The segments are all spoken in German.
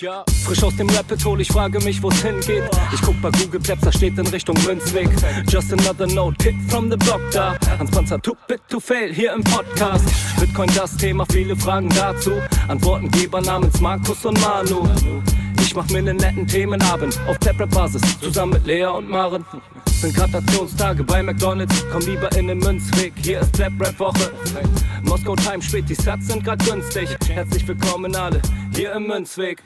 Ja, frisch aus dem Rapid Hole, ich frage mich, wo's hingeht. Ich guck bei Google Maps, da steht in Richtung Münzweg. Just another note, Kid from the block da. Hans Panzer, too bit to fail, hier im Podcast. Bitcoin das Thema, viele Fragen dazu. Antwortengeber namens Markus und Manu. Ich mach mir nen netten Themenabend auf Taprap-Basis, zusammen mit Lea und Maren. Sind Gratationstage bei McDonalds, komm lieber in den Münzweg, hier ist Trap-Rap-Woche. Moskau Time spät, die Sats sind grad günstig. Herzlich willkommen alle, hier im Münzweg.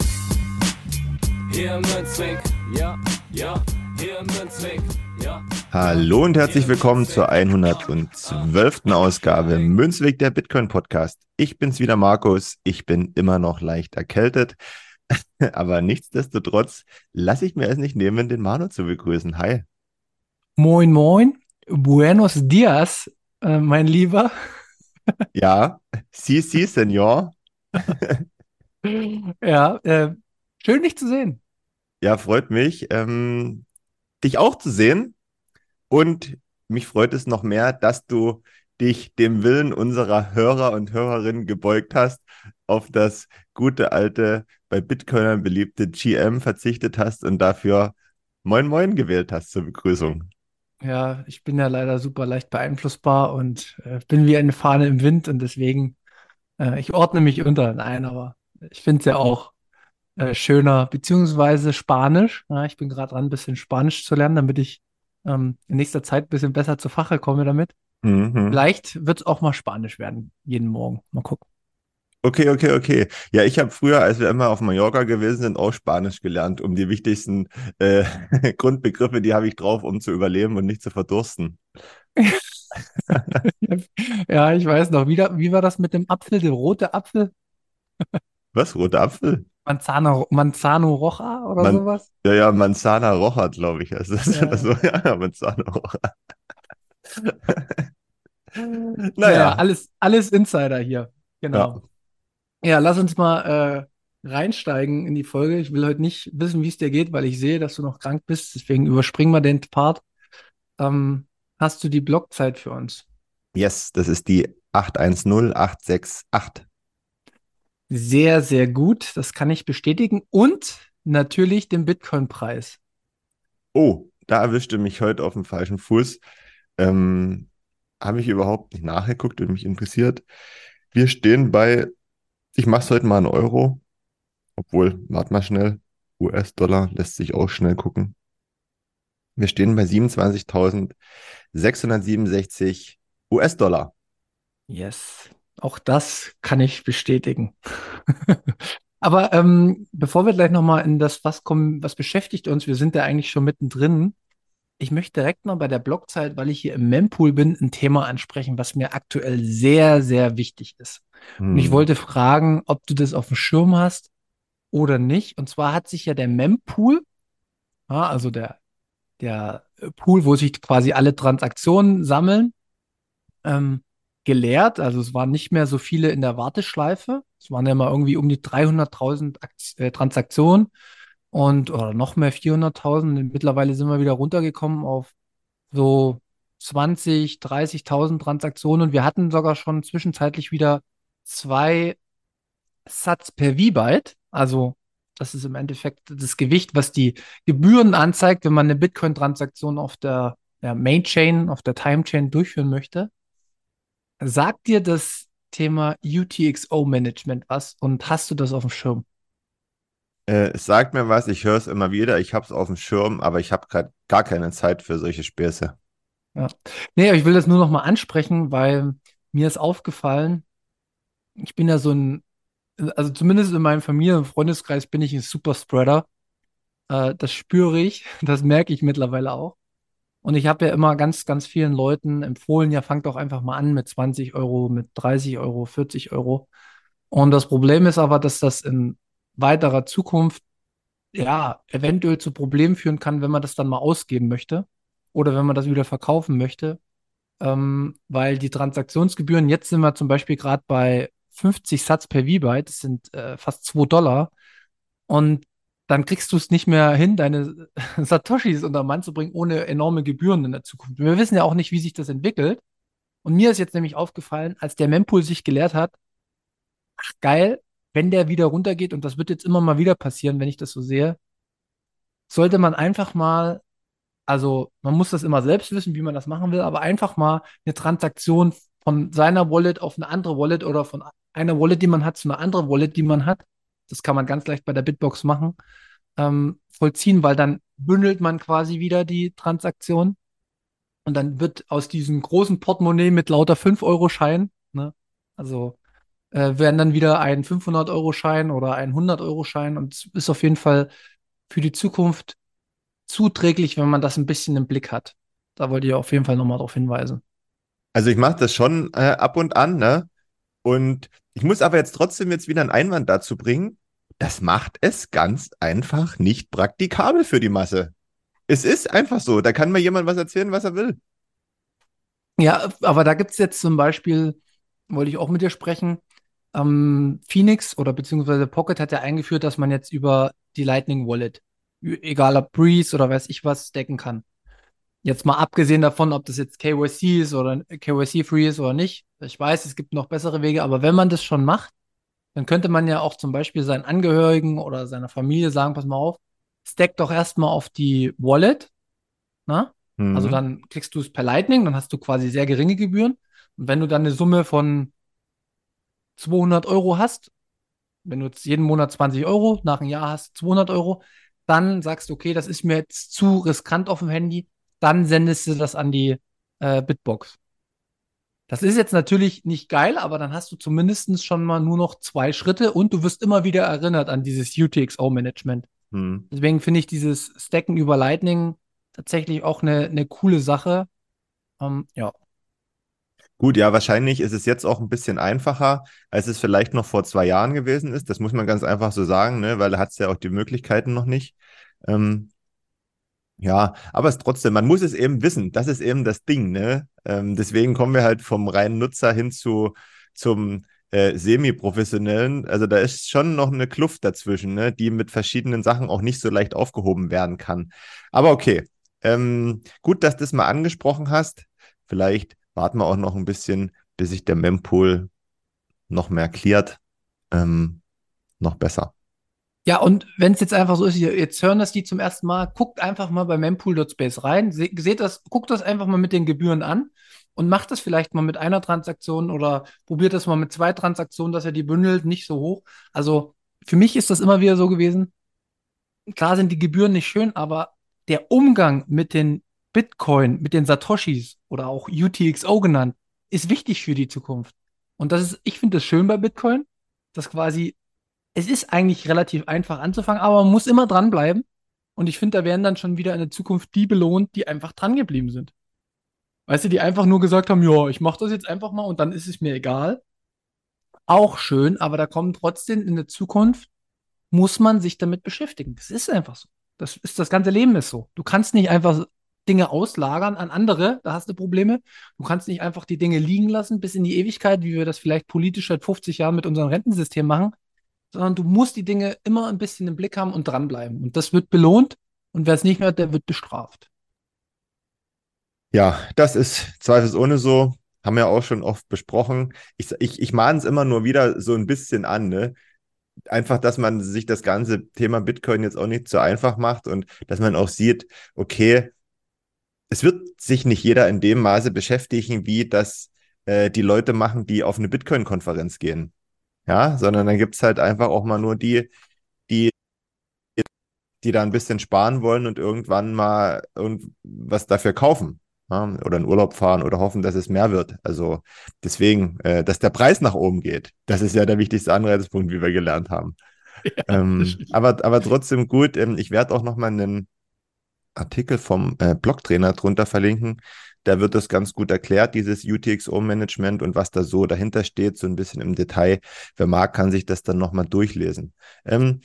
Hier im Münzweg, ja, ja, hier im Münzweg, ja. Hallo und herzlich willkommen zur 112. Ausgabe Münzweg der Bitcoin Podcast. Ich bin's wieder Markus, ich bin immer noch leicht erkältet, aber nichtsdestotrotz lasse ich mir es nicht nehmen, den Manu zu begrüßen. Hi. Moin, moin. Buenos dias, äh, mein Lieber. Ja, si, si, Senor. Ja, äh, schön dich zu sehen. Ja, freut mich, ähm, dich auch zu sehen. Und mich freut es noch mehr, dass du dich dem Willen unserer Hörer und Hörerinnen gebeugt hast, auf das gute alte, bei Bitcoinern beliebte GM verzichtet hast und dafür Moin Moin gewählt hast zur Begrüßung. Ja, ich bin ja leider super leicht beeinflussbar und äh, bin wie eine Fahne im Wind und deswegen, äh, ich ordne mich unter. Nein, aber ich finde es ja auch äh, schöner, beziehungsweise Spanisch. Ja, ich bin gerade dran, ein bisschen Spanisch zu lernen, damit ich ähm, in nächster Zeit ein bisschen besser zur Fache komme damit. Mhm. Vielleicht wird es auch mal Spanisch werden, jeden Morgen. Mal gucken. Okay, okay, okay. Ja, ich habe früher, als wir immer auf Mallorca gewesen sind, auch Spanisch gelernt, um die wichtigsten äh, Grundbegriffe, die habe ich drauf, um zu überleben und nicht zu verdursten. Ja, ich weiß noch. Wie, da, wie war das mit dem Apfel, der rote Apfel? Was? Roter Apfel? Manzano, Manzano Roja oder Man- sowas? Ja, ja, Manzana Roja, glaube ich. Also, das Ja. so. Ja, Manzana Roja. Naja, Naja, alles, alles Insider hier. Genau. Ja, lass uns mal äh, reinsteigen in die Folge. Ich will heute nicht wissen, wie es dir geht, weil ich sehe, dass du noch krank bist. Deswegen überspringen wir den Part. Ähm, hast du die Blockzeit für uns? yes, das ist die 810868. Sehr, sehr gut. Das kann ich bestätigen. Und natürlich den Bitcoin-Preis. Oh, da erwischte mich heute auf dem falschen Fuß. Ähm, habe ich überhaupt nicht nachgeguckt und mich interessiert. Wir stehen bei, ich mache es heute mal in Euro, obwohl, warte mal schnell, US-Dollar lässt sich auch schnell gucken. Wir stehen bei 27.667 US-Dollar. Yes, auch das kann ich bestätigen. Aber ähm, bevor wir gleich nochmal in das, was kommen, was beschäftigt uns, wir sind ja eigentlich schon mittendrin. Ich möchte direkt mal bei der Blockzeit, weil ich hier im Mempool bin, ein Thema ansprechen, was mir aktuell sehr, sehr wichtig ist. Und ich Hm. wollte fragen, ob du das auf dem Schirm hast oder nicht. Und zwar hat sich ja der Mempool, ja, also der, der Pool, wo sich quasi alle Transaktionen sammeln, ähm, geleert. Also es waren nicht mehr so viele in der Warteschleife. Es waren ja mal irgendwie um die 300.000 Akt- äh, Transaktionen und oder noch mehr 400.000. Und Mittlerweile sind wir wieder runtergekommen auf so 20, 30.000 Transaktionen und wir hatten sogar schon zwischenzeitlich wieder zwei Satz per V-Byte. Also das ist im Endeffekt das Gewicht, was die Gebühren anzeigt, wenn man eine Bitcoin-Transaktion auf der, der Main-Chain, auf der Time-Chain durchführen möchte. Sagt dir das Thema UTXO-Management was und hast du das auf dem Schirm? Äh, es sagt mir was, ich höre es immer wieder, ich habe es auf dem Schirm, aber ich habe gerade gar keine Zeit für solche Späße. Nee, aber ich will das nur noch mal ansprechen, weil mir ist aufgefallen, ich bin ja so ein, also zumindest in meinem Familien- und Freundeskreis bin ich ein Superspreader. Äh, das spüre ich, das merke ich mittlerweile auch. Und ich habe ja immer ganz, ganz vielen Leuten empfohlen, ja, fangt doch einfach mal an mit 20 Euro, mit 30 Euro, 40 Euro. Und das Problem ist aber, dass das in weiterer Zukunft ja eventuell zu Problemen führen kann, wenn man das dann mal ausgeben möchte oder wenn man das wieder verkaufen möchte, ähm, weil die Transaktionsgebühren, jetzt sind wir zum Beispiel gerade bei 50 Satz per V-Byte, das sind äh, fast 2 Dollar. Und dann kriegst du es nicht mehr hin, deine Satoshis unter Mann zu bringen, ohne enorme Gebühren in der Zukunft. Wir wissen ja auch nicht, wie sich das entwickelt. Und mir ist jetzt nämlich aufgefallen, als der Mempool sich geleert hat, ach geil, wenn der wieder runtergeht, und das wird jetzt immer mal wieder passieren, wenn ich das so sehe, sollte man einfach mal, also man muss das immer selbst wissen, wie man das machen will, aber einfach mal eine Transaktion von seiner Wallet auf eine andere Wallet oder von einer Wallet, die man hat, zu einer anderen Wallet, die man hat. Das kann man ganz leicht bei der Bitbox machen, ähm, vollziehen, weil dann bündelt man quasi wieder die Transaktion. Und dann wird aus diesem großen Portemonnaie mit lauter 5-Euro-Schein, ne, also äh, werden dann wieder ein 500-Euro-Schein oder ein 100-Euro-Schein und ist auf jeden Fall für die Zukunft zuträglich, wenn man das ein bisschen im Blick hat. Da wollte ich auf jeden Fall nochmal darauf hinweisen. Also ich mache das schon äh, ab und an, ne? Und ich muss aber jetzt trotzdem jetzt wieder einen Einwand dazu bringen. Das macht es ganz einfach nicht praktikabel für die Masse. Es ist einfach so. Da kann mir jemand was erzählen, was er will. Ja, aber da gibt es jetzt zum Beispiel, wollte ich auch mit dir sprechen, ähm, Phoenix oder beziehungsweise Pocket hat ja eingeführt, dass man jetzt über die Lightning Wallet, egal ob Breeze oder weiß ich was, decken kann. Jetzt mal abgesehen davon, ob das jetzt KYC ist oder KYC-free ist oder nicht. Ich weiß, es gibt noch bessere Wege, aber wenn man das schon macht, dann könnte man ja auch zum Beispiel seinen Angehörigen oder seiner Familie sagen, pass mal auf, stack doch erstmal auf die Wallet. Na? Mhm. Also dann klickst du es per Lightning, dann hast du quasi sehr geringe Gebühren. Und wenn du dann eine Summe von 200 Euro hast, wenn du jetzt jeden Monat 20 Euro, nach einem Jahr hast 200 Euro, dann sagst du, okay, das ist mir jetzt zu riskant auf dem Handy, dann sendest du das an die äh, Bitbox. Das ist jetzt natürlich nicht geil, aber dann hast du zumindest schon mal nur noch zwei Schritte und du wirst immer wieder erinnert an dieses UTXO-Management. Hm. Deswegen finde ich dieses Stacken über Lightning tatsächlich auch eine, eine coole Sache. Ähm, ja. Gut, ja, wahrscheinlich ist es jetzt auch ein bisschen einfacher, als es vielleicht noch vor zwei Jahren gewesen ist. Das muss man ganz einfach so sagen, ne? weil da hat es ja auch die Möglichkeiten noch nicht. Ähm, ja, aber es trotzdem, man muss es eben wissen. Das ist eben das Ding, ne? Ähm, deswegen kommen wir halt vom reinen Nutzer hin zu, zum äh, semi-professionellen. Also da ist schon noch eine Kluft dazwischen, ne? die mit verschiedenen Sachen auch nicht so leicht aufgehoben werden kann. Aber okay, ähm, gut, dass du das mal angesprochen hast. Vielleicht warten wir auch noch ein bisschen, bis sich der Mempool noch mehr klärt. Ähm, noch besser. Ja, und wenn es jetzt einfach so ist, jetzt hören das die zum ersten Mal, guckt einfach mal bei mempool.space rein, Se seht das, guckt das einfach mal mit den Gebühren an und macht das vielleicht mal mit einer Transaktion oder probiert das mal mit zwei Transaktionen, dass er die bündelt, nicht so hoch. Also für mich ist das immer wieder so gewesen. Klar sind die Gebühren nicht schön, aber der Umgang mit den Bitcoin, mit den Satoshis oder auch UTXO genannt, ist wichtig für die Zukunft. Und das ist, ich finde das schön bei Bitcoin, dass quasi es ist eigentlich relativ einfach anzufangen, aber man muss immer dranbleiben. Und ich finde, da werden dann schon wieder in der Zukunft die belohnt, die einfach dran geblieben sind. Weißt du, die einfach nur gesagt haben, ja, ich mache das jetzt einfach mal und dann ist es mir egal. Auch schön, aber da kommen trotzdem in der Zukunft, muss man sich damit beschäftigen. Das ist einfach so. Das ist das ganze Leben ist so. Du kannst nicht einfach Dinge auslagern an andere, da hast du Probleme. Du kannst nicht einfach die Dinge liegen lassen bis in die Ewigkeit, wie wir das vielleicht politisch seit 50 Jahren mit unserem Rentensystem machen, sondern du musst die Dinge immer ein bisschen im Blick haben und dranbleiben. Und das wird belohnt und wer es nicht hört, der wird bestraft. Ja, das ist zweifelsohne so. Haben wir auch schon oft besprochen. Ich, ich, ich mahne es immer nur wieder so ein bisschen an, ne? Einfach, dass man sich das ganze Thema Bitcoin jetzt auch nicht so einfach macht und dass man auch sieht, okay, es wird sich nicht jeder in dem Maße beschäftigen, wie das äh, die Leute machen, die auf eine Bitcoin-Konferenz gehen ja, sondern dann gibt es halt einfach auch mal nur die, die, die da ein bisschen sparen wollen und irgendwann mal irgendwas dafür kaufen. Ja, oder in Urlaub fahren oder hoffen, dass es mehr wird. Also deswegen, äh, dass der Preis nach oben geht, das ist ja der wichtigste Anreizpunkt, wie wir gelernt haben. Ja, ähm, aber, aber trotzdem gut. Ähm, ich werde auch noch mal einen Artikel vom äh, Blogtrainer drunter verlinken, da wird das ganz gut erklärt, dieses UTXO-Management und was da so dahinter steht, so ein bisschen im Detail. Wer mag, kann sich das dann nochmal durchlesen. Ähm,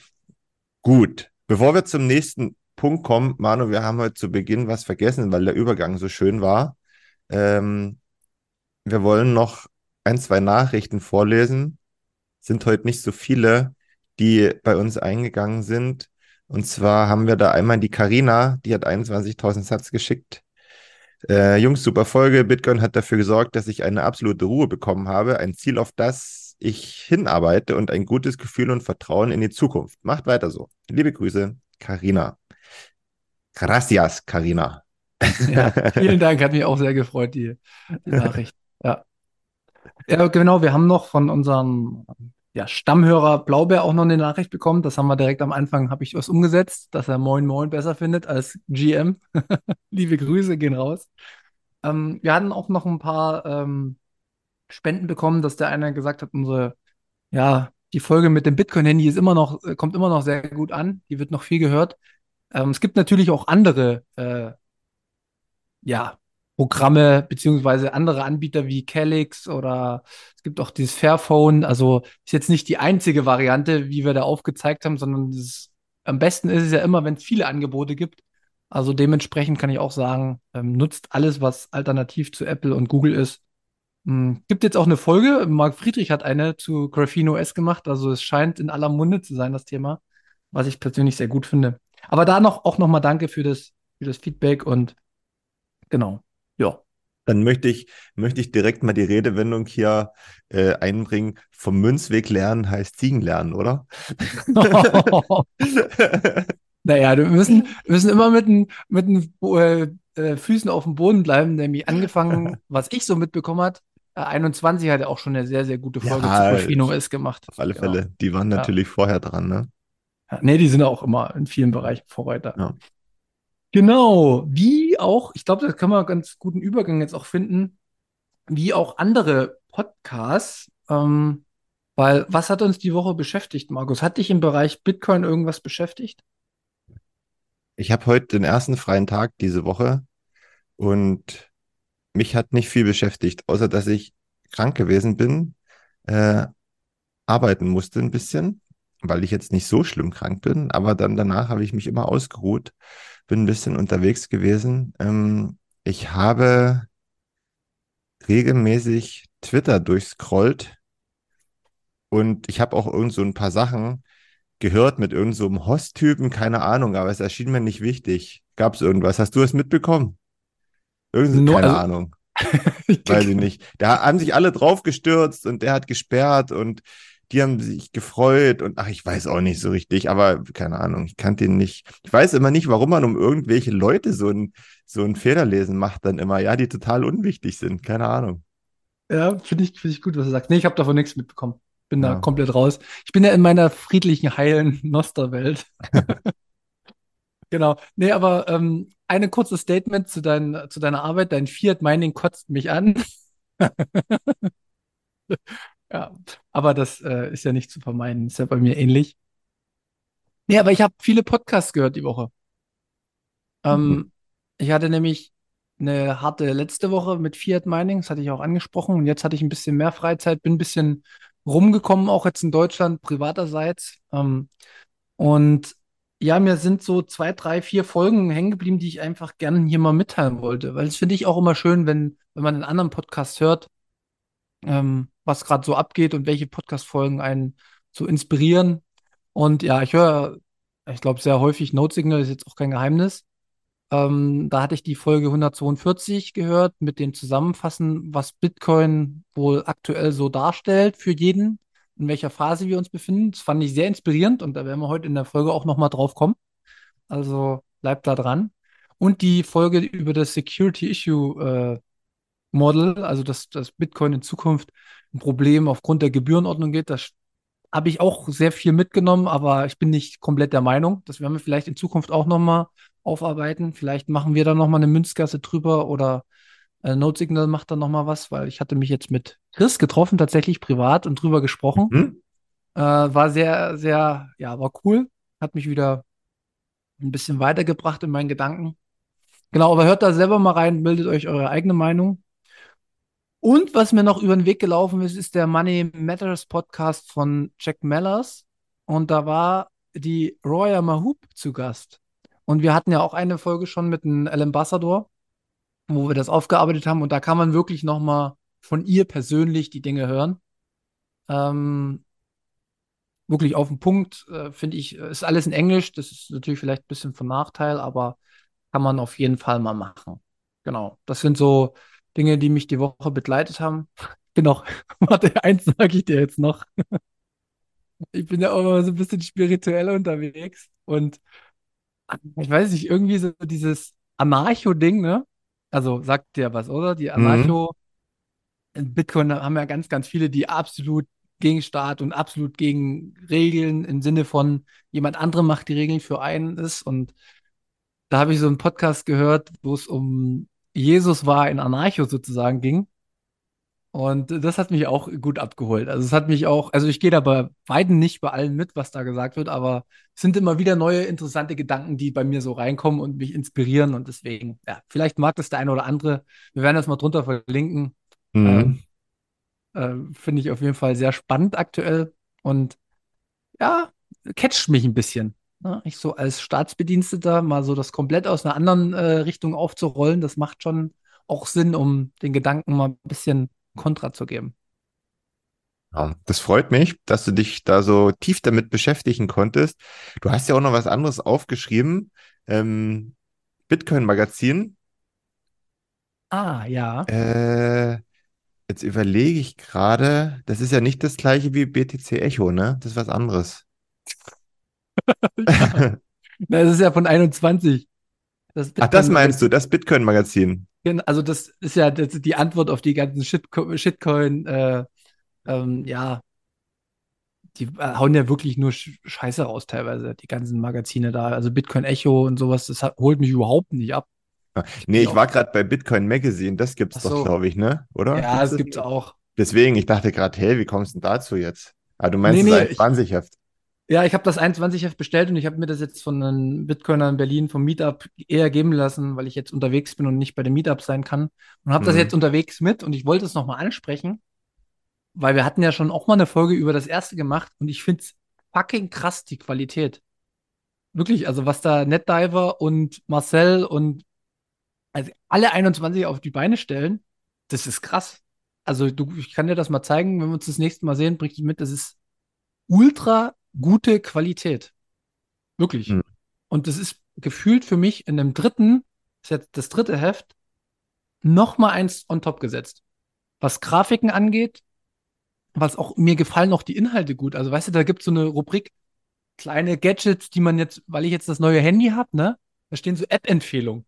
gut, bevor wir zum nächsten Punkt kommen, Manu, wir haben heute zu Beginn was vergessen, weil der Übergang so schön war. Ähm, wir wollen noch ein, zwei Nachrichten vorlesen. Sind heute nicht so viele, die bei uns eingegangen sind. Und zwar haben wir da einmal die Karina, die hat 21.000 Satz geschickt. Äh, Jungs, super Folge. Bitcoin hat dafür gesorgt, dass ich eine absolute Ruhe bekommen habe. Ein Ziel, auf das ich hinarbeite und ein gutes Gefühl und Vertrauen in die Zukunft. Macht weiter so. Liebe Grüße, Karina. Gracias, Karina. Ja, vielen Dank, hat mich auch sehr gefreut, die, die Nachricht. Ja. ja, genau, wir haben noch von unserem ja, Stammhörer Blaubeer auch noch eine Nachricht bekommen. Das haben wir direkt am Anfang, habe ich was umgesetzt, dass er Moin Moin besser findet als GM. Liebe Grüße gehen raus. Ähm, wir hatten auch noch ein paar ähm, Spenden bekommen, dass der eine gesagt hat, unsere, ja, die Folge mit dem Bitcoin-Handy ist immer noch, äh, kommt immer noch sehr gut an. Die wird noch viel gehört. Ähm, es gibt natürlich auch andere, äh, ja, Programme beziehungsweise andere Anbieter wie Calix oder es gibt auch dieses Fairphone. Also ist jetzt nicht die einzige Variante, wie wir da aufgezeigt haben, sondern ist, am besten ist es ja immer, wenn es viele Angebote gibt. Also dementsprechend kann ich auch sagen, ähm, nutzt alles, was alternativ zu Apple und Google ist. Hm, gibt jetzt auch eine Folge. Marc Friedrich hat eine zu Graphene OS gemacht. Also es scheint in aller Munde zu sein, das Thema, was ich persönlich sehr gut finde. Aber da noch auch nochmal danke für das, für das Feedback und genau. Dann möchte ich, möchte ich direkt mal die Redewendung hier äh, einbringen. Vom Münzweg lernen heißt Ziegen lernen, oder? naja, wir müssen, müssen immer mit den, mit den äh, äh, Füßen auf dem Boden bleiben, nämlich angefangen, was ich so mitbekommen habe. Äh, 21 hat er auch schon eine sehr, sehr gute Folge Ja, zu Profino S gemacht. Auf alle Genau. Fälle. Die waren natürlich vorher dran, ne? Ja, nee, die sind auch immer in vielen Bereichen Vorreiter. Ja. Genau, wie auch, ich glaube, da wir einen ganz guten Übergang jetzt auch finden, wie auch andere Podcasts. Ähm, weil was hat uns die Woche beschäftigt, Markus? Hat dich im Bereich Bitcoin irgendwas beschäftigt? Ich habe heute den ersten freien Tag diese Woche und mich hat nicht viel beschäftigt, außer dass ich krank gewesen bin, äh, arbeiten musste ein bisschen, weil ich jetzt nicht so schlimm krank bin, aber dann danach habe ich mich immer ausgeruht, bin ein bisschen unterwegs gewesen. Ähm, ich habe regelmäßig Twitter durchscrollt und ich habe auch irgend so ein paar Sachen gehört mit irgend so einem Host-Typen, keine Ahnung, aber es erschien mir nicht wichtig. Gab es irgendwas? Hast du es mitbekommen? Irgendwie, Nur- keine also- Ahnung. Weiß ich nicht. Da haben sich alle drauf gestürzt und der hat gesperrt und die haben sich gefreut und ach, ich weiß auch nicht so richtig, aber keine Ahnung, ich kannte ihn nicht. Ich weiß immer nicht, warum man um irgendwelche Leute so ein, so ein Federlesen macht dann immer, ja, die total unwichtig sind. Keine Ahnung. Ja, finde ich, finde ich gut, was du sagst. Nee, ich habe davon nichts mitbekommen. Bin da Ja. komplett raus. Ich bin ja in meiner friedlichen, heilen Nosterwelt. Genau. Nee, aber ähm, eine kurze Statement zu, dein, zu deiner Arbeit. Dein Fiat Mining kotzt mich an. Ja, aber das äh, ist ja nicht zu vermeiden. Ist ja bei mir ähnlich. Nee, aber ich habe viele Podcasts gehört die Woche. Ähm, ich hatte nämlich eine harte letzte Woche mit Fiat Mining, das hatte ich auch angesprochen. Und jetzt hatte ich ein bisschen mehr Freizeit, bin ein bisschen rumgekommen, auch jetzt in Deutschland, privaterseits. Ähm, und ja, mir sind so zwei, drei, vier Folgen hängen geblieben, die ich einfach gerne hier mal mitteilen wollte. Weil das finde ich auch immer schön, wenn, wenn man einen anderen Podcast hört, ähm, was gerade so abgeht und welche Podcast-Folgen einen so inspirieren. Und ja, ich höre, ich glaube, sehr häufig Note Signal, ist jetzt auch kein Geheimnis. Ähm, da hatte ich die Folge 142 gehört mit dem Zusammenfassen, was Bitcoin wohl aktuell so darstellt für jeden, in welcher Phase wir uns befinden. Das fand ich sehr inspirierend und da werden wir heute in der Folge auch nochmal drauf kommen. Also bleibt da dran. Und die Folge über das Security Issue äh, Model, also dass, dass Bitcoin in Zukunft ein Problem aufgrund der Gebührenordnung geht, das habe ich auch sehr viel mitgenommen, aber ich bin nicht komplett der Meinung. Das werden wir vielleicht in Zukunft auch nochmal aufarbeiten. Vielleicht machen wir da nochmal eine Münzgasse drüber oder äh, Note Signal macht da nochmal was, weil ich hatte mich jetzt mit Chris getroffen, tatsächlich privat und drüber gesprochen. Hm? Äh, war sehr, sehr, ja, war cool. Hat mich wieder ein bisschen weitergebracht in meinen Gedanken. Genau, aber hört da selber mal rein, bildet euch eure eigene Meinung. Und was mir noch über den Weg gelaufen ist, ist der Money Matters Podcast von Jack Mellers. Und da war die Roya Mahoob zu Gast. Und wir hatten ja auch eine Folge schon mit einem El Ambassador, wo wir das aufgearbeitet haben. Und da kann man wirklich nochmal von ihr persönlich die Dinge hören. Ähm, wirklich auf den Punkt, äh, finde ich, ist alles in Englisch. Das ist natürlich vielleicht ein bisschen von Nachteil, aber kann man auf jeden Fall mal machen. Genau. Das sind so Dinge, die mich die Woche begleitet haben. bin auch, warte, eins sage ich dir jetzt noch. Ich bin ja auch immer so ein bisschen spirituell unterwegs und ich weiß nicht, irgendwie so dieses Anarcho-Ding, ne? Also sagt dir was, oder? Die Mhm. Anarcho, in Bitcoin haben ja ganz, ganz viele, die absolut gegen Staat und absolut gegen Regeln im Sinne von jemand anderem macht die Regeln für einen ist. Und da habe ich so einen Podcast gehört, wo es um Jesus war in Anarcho sozusagen ging. Und das hat mich auch gut abgeholt. Also es hat mich auch, also ich gehe da bei beiden nicht bei allen mit, was da gesagt wird, aber es sind immer wieder neue interessante Gedanken, die bei mir so reinkommen und mich inspirieren. Und deswegen, ja, vielleicht mag das der eine oder andere. Wir werden das mal drunter verlinken. Mhm. Ähm, äh, finde ich auf jeden Fall sehr spannend aktuell. Und ja, catcht mich ein bisschen. Ne? Ich so als Staatsbediensteter mal so das komplett aus einer anderen äh, Richtung aufzurollen, das macht schon auch Sinn, um den Gedanken mal ein bisschen Kontra zu geben. Ja, das freut mich, dass du dich da so tief damit beschäftigen konntest. Du hast ja auch noch was anderes aufgeschrieben. Ähm, Bitcoin-Magazin. Ah, ja. Äh, jetzt überlege ich gerade, das ist ja nicht das gleiche wie BTC Echo, ne? Das ist was anderes. ja. Das ist ja von 21. Das Ach, das meinst du, das Bitcoin-Magazin. Also das ist ja das, die Antwort auf die ganzen Shitcoin, Shitcoin äh, ähm, ja, die äh, hauen ja wirklich nur Scheiße raus teilweise, die ganzen Magazine da. Also Bitcoin Echo und sowas, das holt mich überhaupt nicht ab. Nee, ich war gerade bei Bitcoin Magazine, das gibt's so. doch, glaube ich, ne? Oder? Ja, gibt's das gibt's auch. Deswegen, ich dachte gerade, hey, wie kommst du denn dazu jetzt? Ah, du meinst nee, nee, das 21-Heft. Ja, ich habe das 21-Heft bestellt und ich habe mir das jetzt von einem Bitcoiner in Berlin vom Meetup eher geben lassen, weil ich jetzt unterwegs bin und nicht bei dem Meetup sein kann. Und habe mhm. das jetzt unterwegs mit und ich wollte es nochmal ansprechen, weil wir hatten ja schon auch mal eine Folge über das erste gemacht und ich finde es fucking krass, die Qualität. Wirklich, also was da NetDiver und Marcel und also alle 21 auf die Beine stellen, das ist krass. Also du, ich kann dir das mal zeigen, wenn wir uns das nächste Mal sehen, bring ich mit, das ist ultra gute Qualität. Wirklich. Mhm. Und das ist gefühlt für mich in dem dritten, ist jetzt das dritte Heft, noch mal eins on top gesetzt. Was Grafiken angeht, was auch mir gefallen auch die Inhalte gut. Also weißt du, da gibt es so eine Rubrik kleine Gadgets, die man jetzt, weil ich jetzt das neue Handy habe, ne, da stehen so App-Empfehlungen.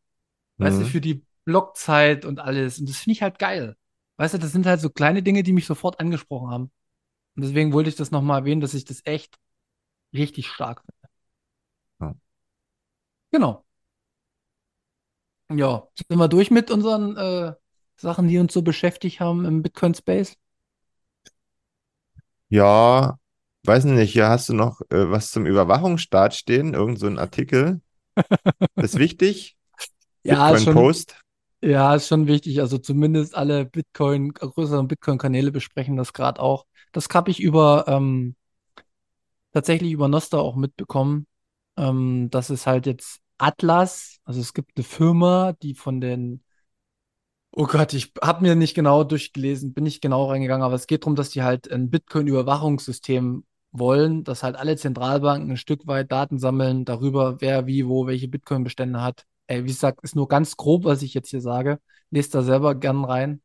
Mhm. Weißt du, mhm. für die Blockzeit und alles. Und das finde ich halt geil. Weißt du, das sind halt so kleine Dinge, die mich sofort angesprochen haben. Und deswegen wollte ich das nochmal erwähnen, dass ich das echt richtig stark finde. Ja. Genau. Ja, sind wir durch mit unseren äh, Sachen, die uns so beschäftigt haben im Bitcoin Space? Ja, weiß nicht, hier hast du noch äh, was zum Überwachungsstaat stehen, irgend so ein Artikel. Ist wichtig. ja, Bitcoin schon, Post. Ja, ist schon wichtig. Also zumindest alle Bitcoin, größeren Bitcoin-Kanäle besprechen das gerade auch. Das habe ich über ähm, tatsächlich über Noster auch mitbekommen. Ähm, dass es halt jetzt Atlas, also es gibt eine Firma, die von den Oh Gott, ich habe mir nicht genau durchgelesen, bin nicht genau reingegangen, aber es geht darum, dass die halt ein Bitcoin-Überwachungssystem wollen, dass halt alle Zentralbanken ein Stück weit Daten sammeln darüber, wer wie wo welche Bitcoin-Bestände hat. Ey, wie gesagt, ist nur ganz grob, was ich jetzt hier sage. Lest da selber gern rein.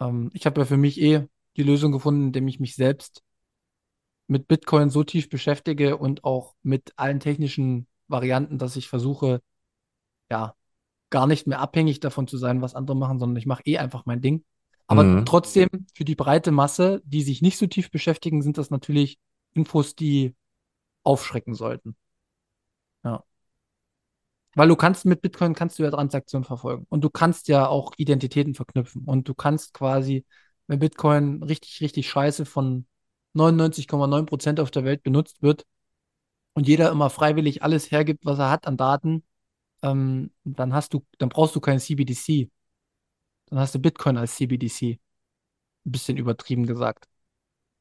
Ähm, ich habe ja für mich eh die Lösung gefunden, indem ich mich selbst mit Bitcoin so tief beschäftige und auch mit allen technischen Varianten, dass ich versuche, ja, gar nicht mehr abhängig davon zu sein, was andere machen, sondern ich mache eh einfach mein Ding. Aber mhm. trotzdem, für die breite Masse, die sich nicht so tief beschäftigen, sind das natürlich Infos, die aufschrecken sollten. Ja. Weil du kannst mit Bitcoin kannst du ja Transaktionen verfolgen und du kannst ja auch Identitäten verknüpfen und du kannst quasi, wenn Bitcoin richtig, richtig scheiße von 99,9 Prozent auf der Welt benutzt wird und jeder immer freiwillig alles hergibt, was er hat an Daten, ähm, dann hast du, dann brauchst du kein CBDC. Dann hast du Bitcoin als CBDC. Ein bisschen übertrieben gesagt.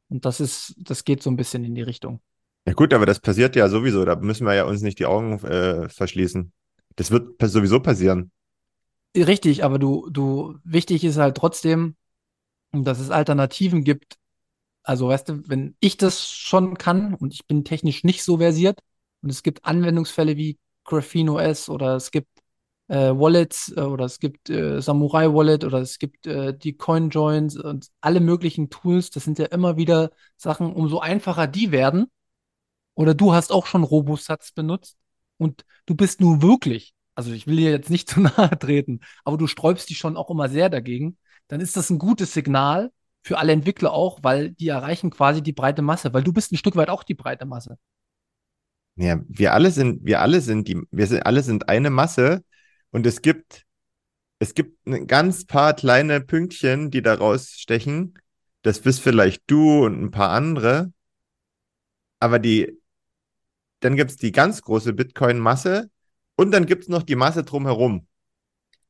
Und das ist, das geht so ein bisschen in die Richtung. Ja gut, aber das passiert ja sowieso. Da müssen wir ja uns nicht die Augen äh, verschließen. Das wird sowieso passieren. Richtig, aber du, du, wichtig ist halt trotzdem, dass es Alternativen gibt, also weißt du, wenn ich das schon kann und ich bin technisch nicht so versiert und es gibt Anwendungsfälle wie Graphene OS oder es gibt äh, Wallets äh, oder es gibt äh, Samurai Wallet oder es gibt äh, die CoinJoins und alle möglichen Tools. Das sind ja immer wieder Sachen, umso einfacher die werden. Oder du hast auch schon Robosatz benutzt und du bist nun wirklich, also ich will dir jetzt nicht zu nahe treten, aber du sträubst dich schon auch immer sehr dagegen. Dann ist das ein gutes Signal für alle Entwickler auch, weil die erreichen quasi die breite Masse, weil du bist ein Stück weit auch die breite Masse. Ja, wir alle sind, wir alle sind die, wir sind, alle sind eine Masse und es gibt, es gibt ein ganz paar kleine Pünktchen, die da rausstechen. Das bist vielleicht du und ein paar andere. Aber die, dann gibt es die ganz große Bitcoin-Masse und dann gibt es noch die Masse drumherum,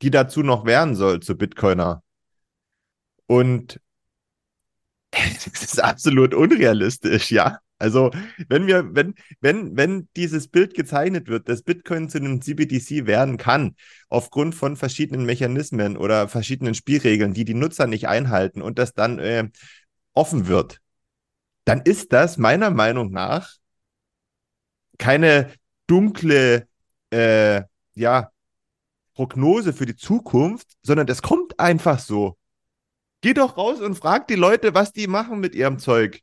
die dazu noch werden soll zu Bitcoiner. Und das ist absolut unrealistisch, ja. Also, wenn wir, wenn, wenn, wenn dieses Bild gezeichnet wird, dass Bitcoin zu einem CBDC werden kann, aufgrund von verschiedenen Mechanismen oder verschiedenen Spielregeln, die die Nutzer nicht einhalten und das dann äh, offen wird, dann ist das meiner Meinung nach keine dunkle, äh, ja, Prognose für die Zukunft, sondern das kommt einfach so. Geh doch raus und frag die Leute, was die machen mit ihrem Zeug.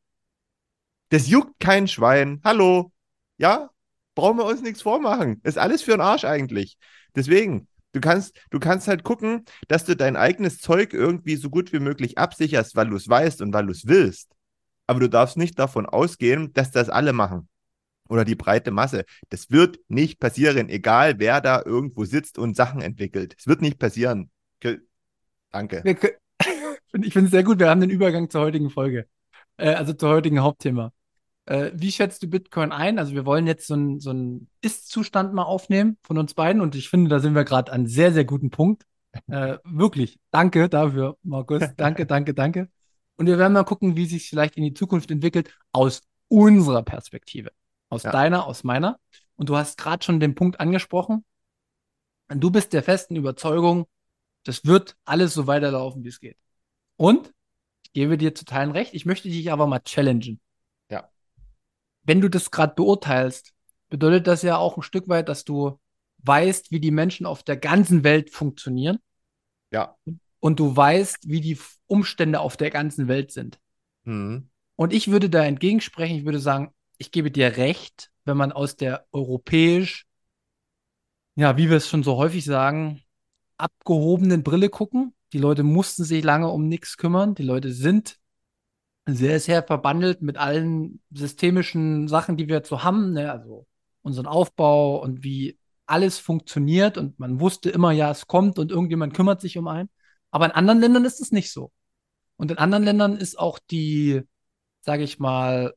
Das juckt kein Schwein. Hallo. Ja? Brauchen wir uns nichts vormachen. Ist alles für den Arsch eigentlich. Deswegen, du kannst, du kannst halt gucken, dass du dein eigenes Zeug irgendwie so gut wie möglich absicherst, weil du es weißt und weil du es willst. Aber du darfst nicht davon ausgehen, dass das alle machen. Oder die breite Masse. Das wird nicht passieren, egal wer da irgendwo sitzt und Sachen entwickelt. Es wird nicht passieren. Danke. Ich finde es sehr gut. Wir haben den Übergang zur heutigen Folge. Äh, also zur heutigen Hauptthema. Äh, wie schätzt du Bitcoin ein? Also wir wollen jetzt so einen so Ist-Zustand mal aufnehmen von uns beiden und ich finde, da sind wir gerade an sehr, sehr guten Punkt. Äh, wirklich, danke dafür, Markus. Danke, danke, danke. Und wir werden mal gucken, wie sich vielleicht in die Zukunft entwickelt aus unserer Perspektive. Aus ja. deiner, aus meiner. Und du hast gerade schon den Punkt angesprochen. Du bist der festen Überzeugung, das wird alles so weiterlaufen, wie es geht. Und ich gebe dir zu Teilen recht, ich möchte dich aber mal challengen wenn du das gerade beurteilst, bedeutet das ja auch ein Stück weit, dass du weißt, wie die Menschen auf der ganzen Welt funktionieren. Ja. Und du weißt, wie die Umstände auf der ganzen Welt sind. Mhm. Und ich würde da entgegensprechen, ich würde sagen, ich gebe dir recht, wenn man aus der europäisch, ja, wie wir es schon so häufig sagen, abgehobenen Brille gucken. Die Leute mussten sich lange um nichts kümmern. Die Leute sind sehr, sehr verbandelt mit allen systemischen Sachen, die wir jetzt so haben, ne? also unseren Aufbau und wie alles funktioniert und man wusste immer, ja, es kommt und irgendjemand kümmert sich um einen. Aber in anderen Ländern ist es nicht so. Und in anderen Ländern ist auch die, sage ich mal,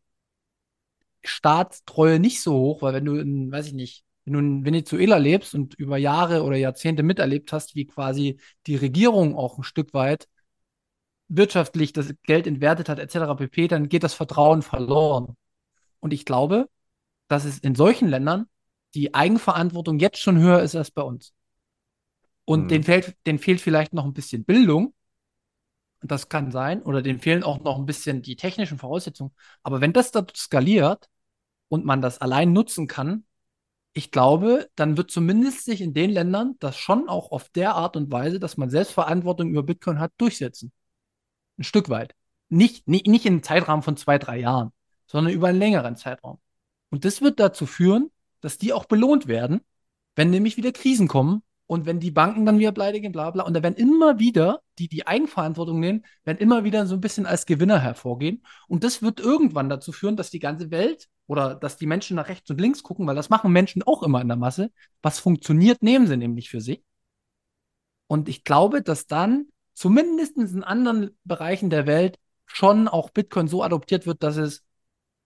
Staatstreue nicht so hoch, weil wenn du in, weiß ich nicht, wenn du in Venezuela lebst und über Jahre oder Jahrzehnte miterlebt hast, wie quasi die Regierung auch ein Stück weit wirtschaftlich das Geld entwertet hat, etc. pp., dann geht das Vertrauen verloren. Und ich glaube, dass es in solchen Ländern die Eigenverantwortung jetzt schon höher ist als bei uns. Und mhm. denen, fehlt, denen fehlt vielleicht noch ein bisschen Bildung. Das kann sein. Oder denen fehlen auch noch ein bisschen die technischen Voraussetzungen. Aber wenn das da skaliert und man das allein nutzen kann, ich glaube, dann wird zumindest sich in den Ländern das schon auch auf der Art und Weise, dass man Selbstverantwortung über Bitcoin hat, durchsetzen. Ein Stück weit. Nicht, nicht, nicht in einem Zeitrahmen von zwei, drei Jahren, sondern über einen längeren Zeitraum. Und das wird dazu führen, dass die auch belohnt werden, wenn nämlich wieder Krisen kommen und wenn die Banken dann wieder pleite gehen, bla bla. Und da werden immer wieder, die die Eigenverantwortung nehmen, werden immer wieder so ein bisschen als Gewinner hervorgehen. Und das wird irgendwann dazu führen, dass die ganze Welt oder dass die Menschen nach rechts und links gucken, weil das machen Menschen auch immer in der Masse. Was funktioniert, nehmen sie nämlich für sich. Und ich glaube, dass dann zumindest in anderen Bereichen der Welt schon auch Bitcoin so adoptiert wird, dass es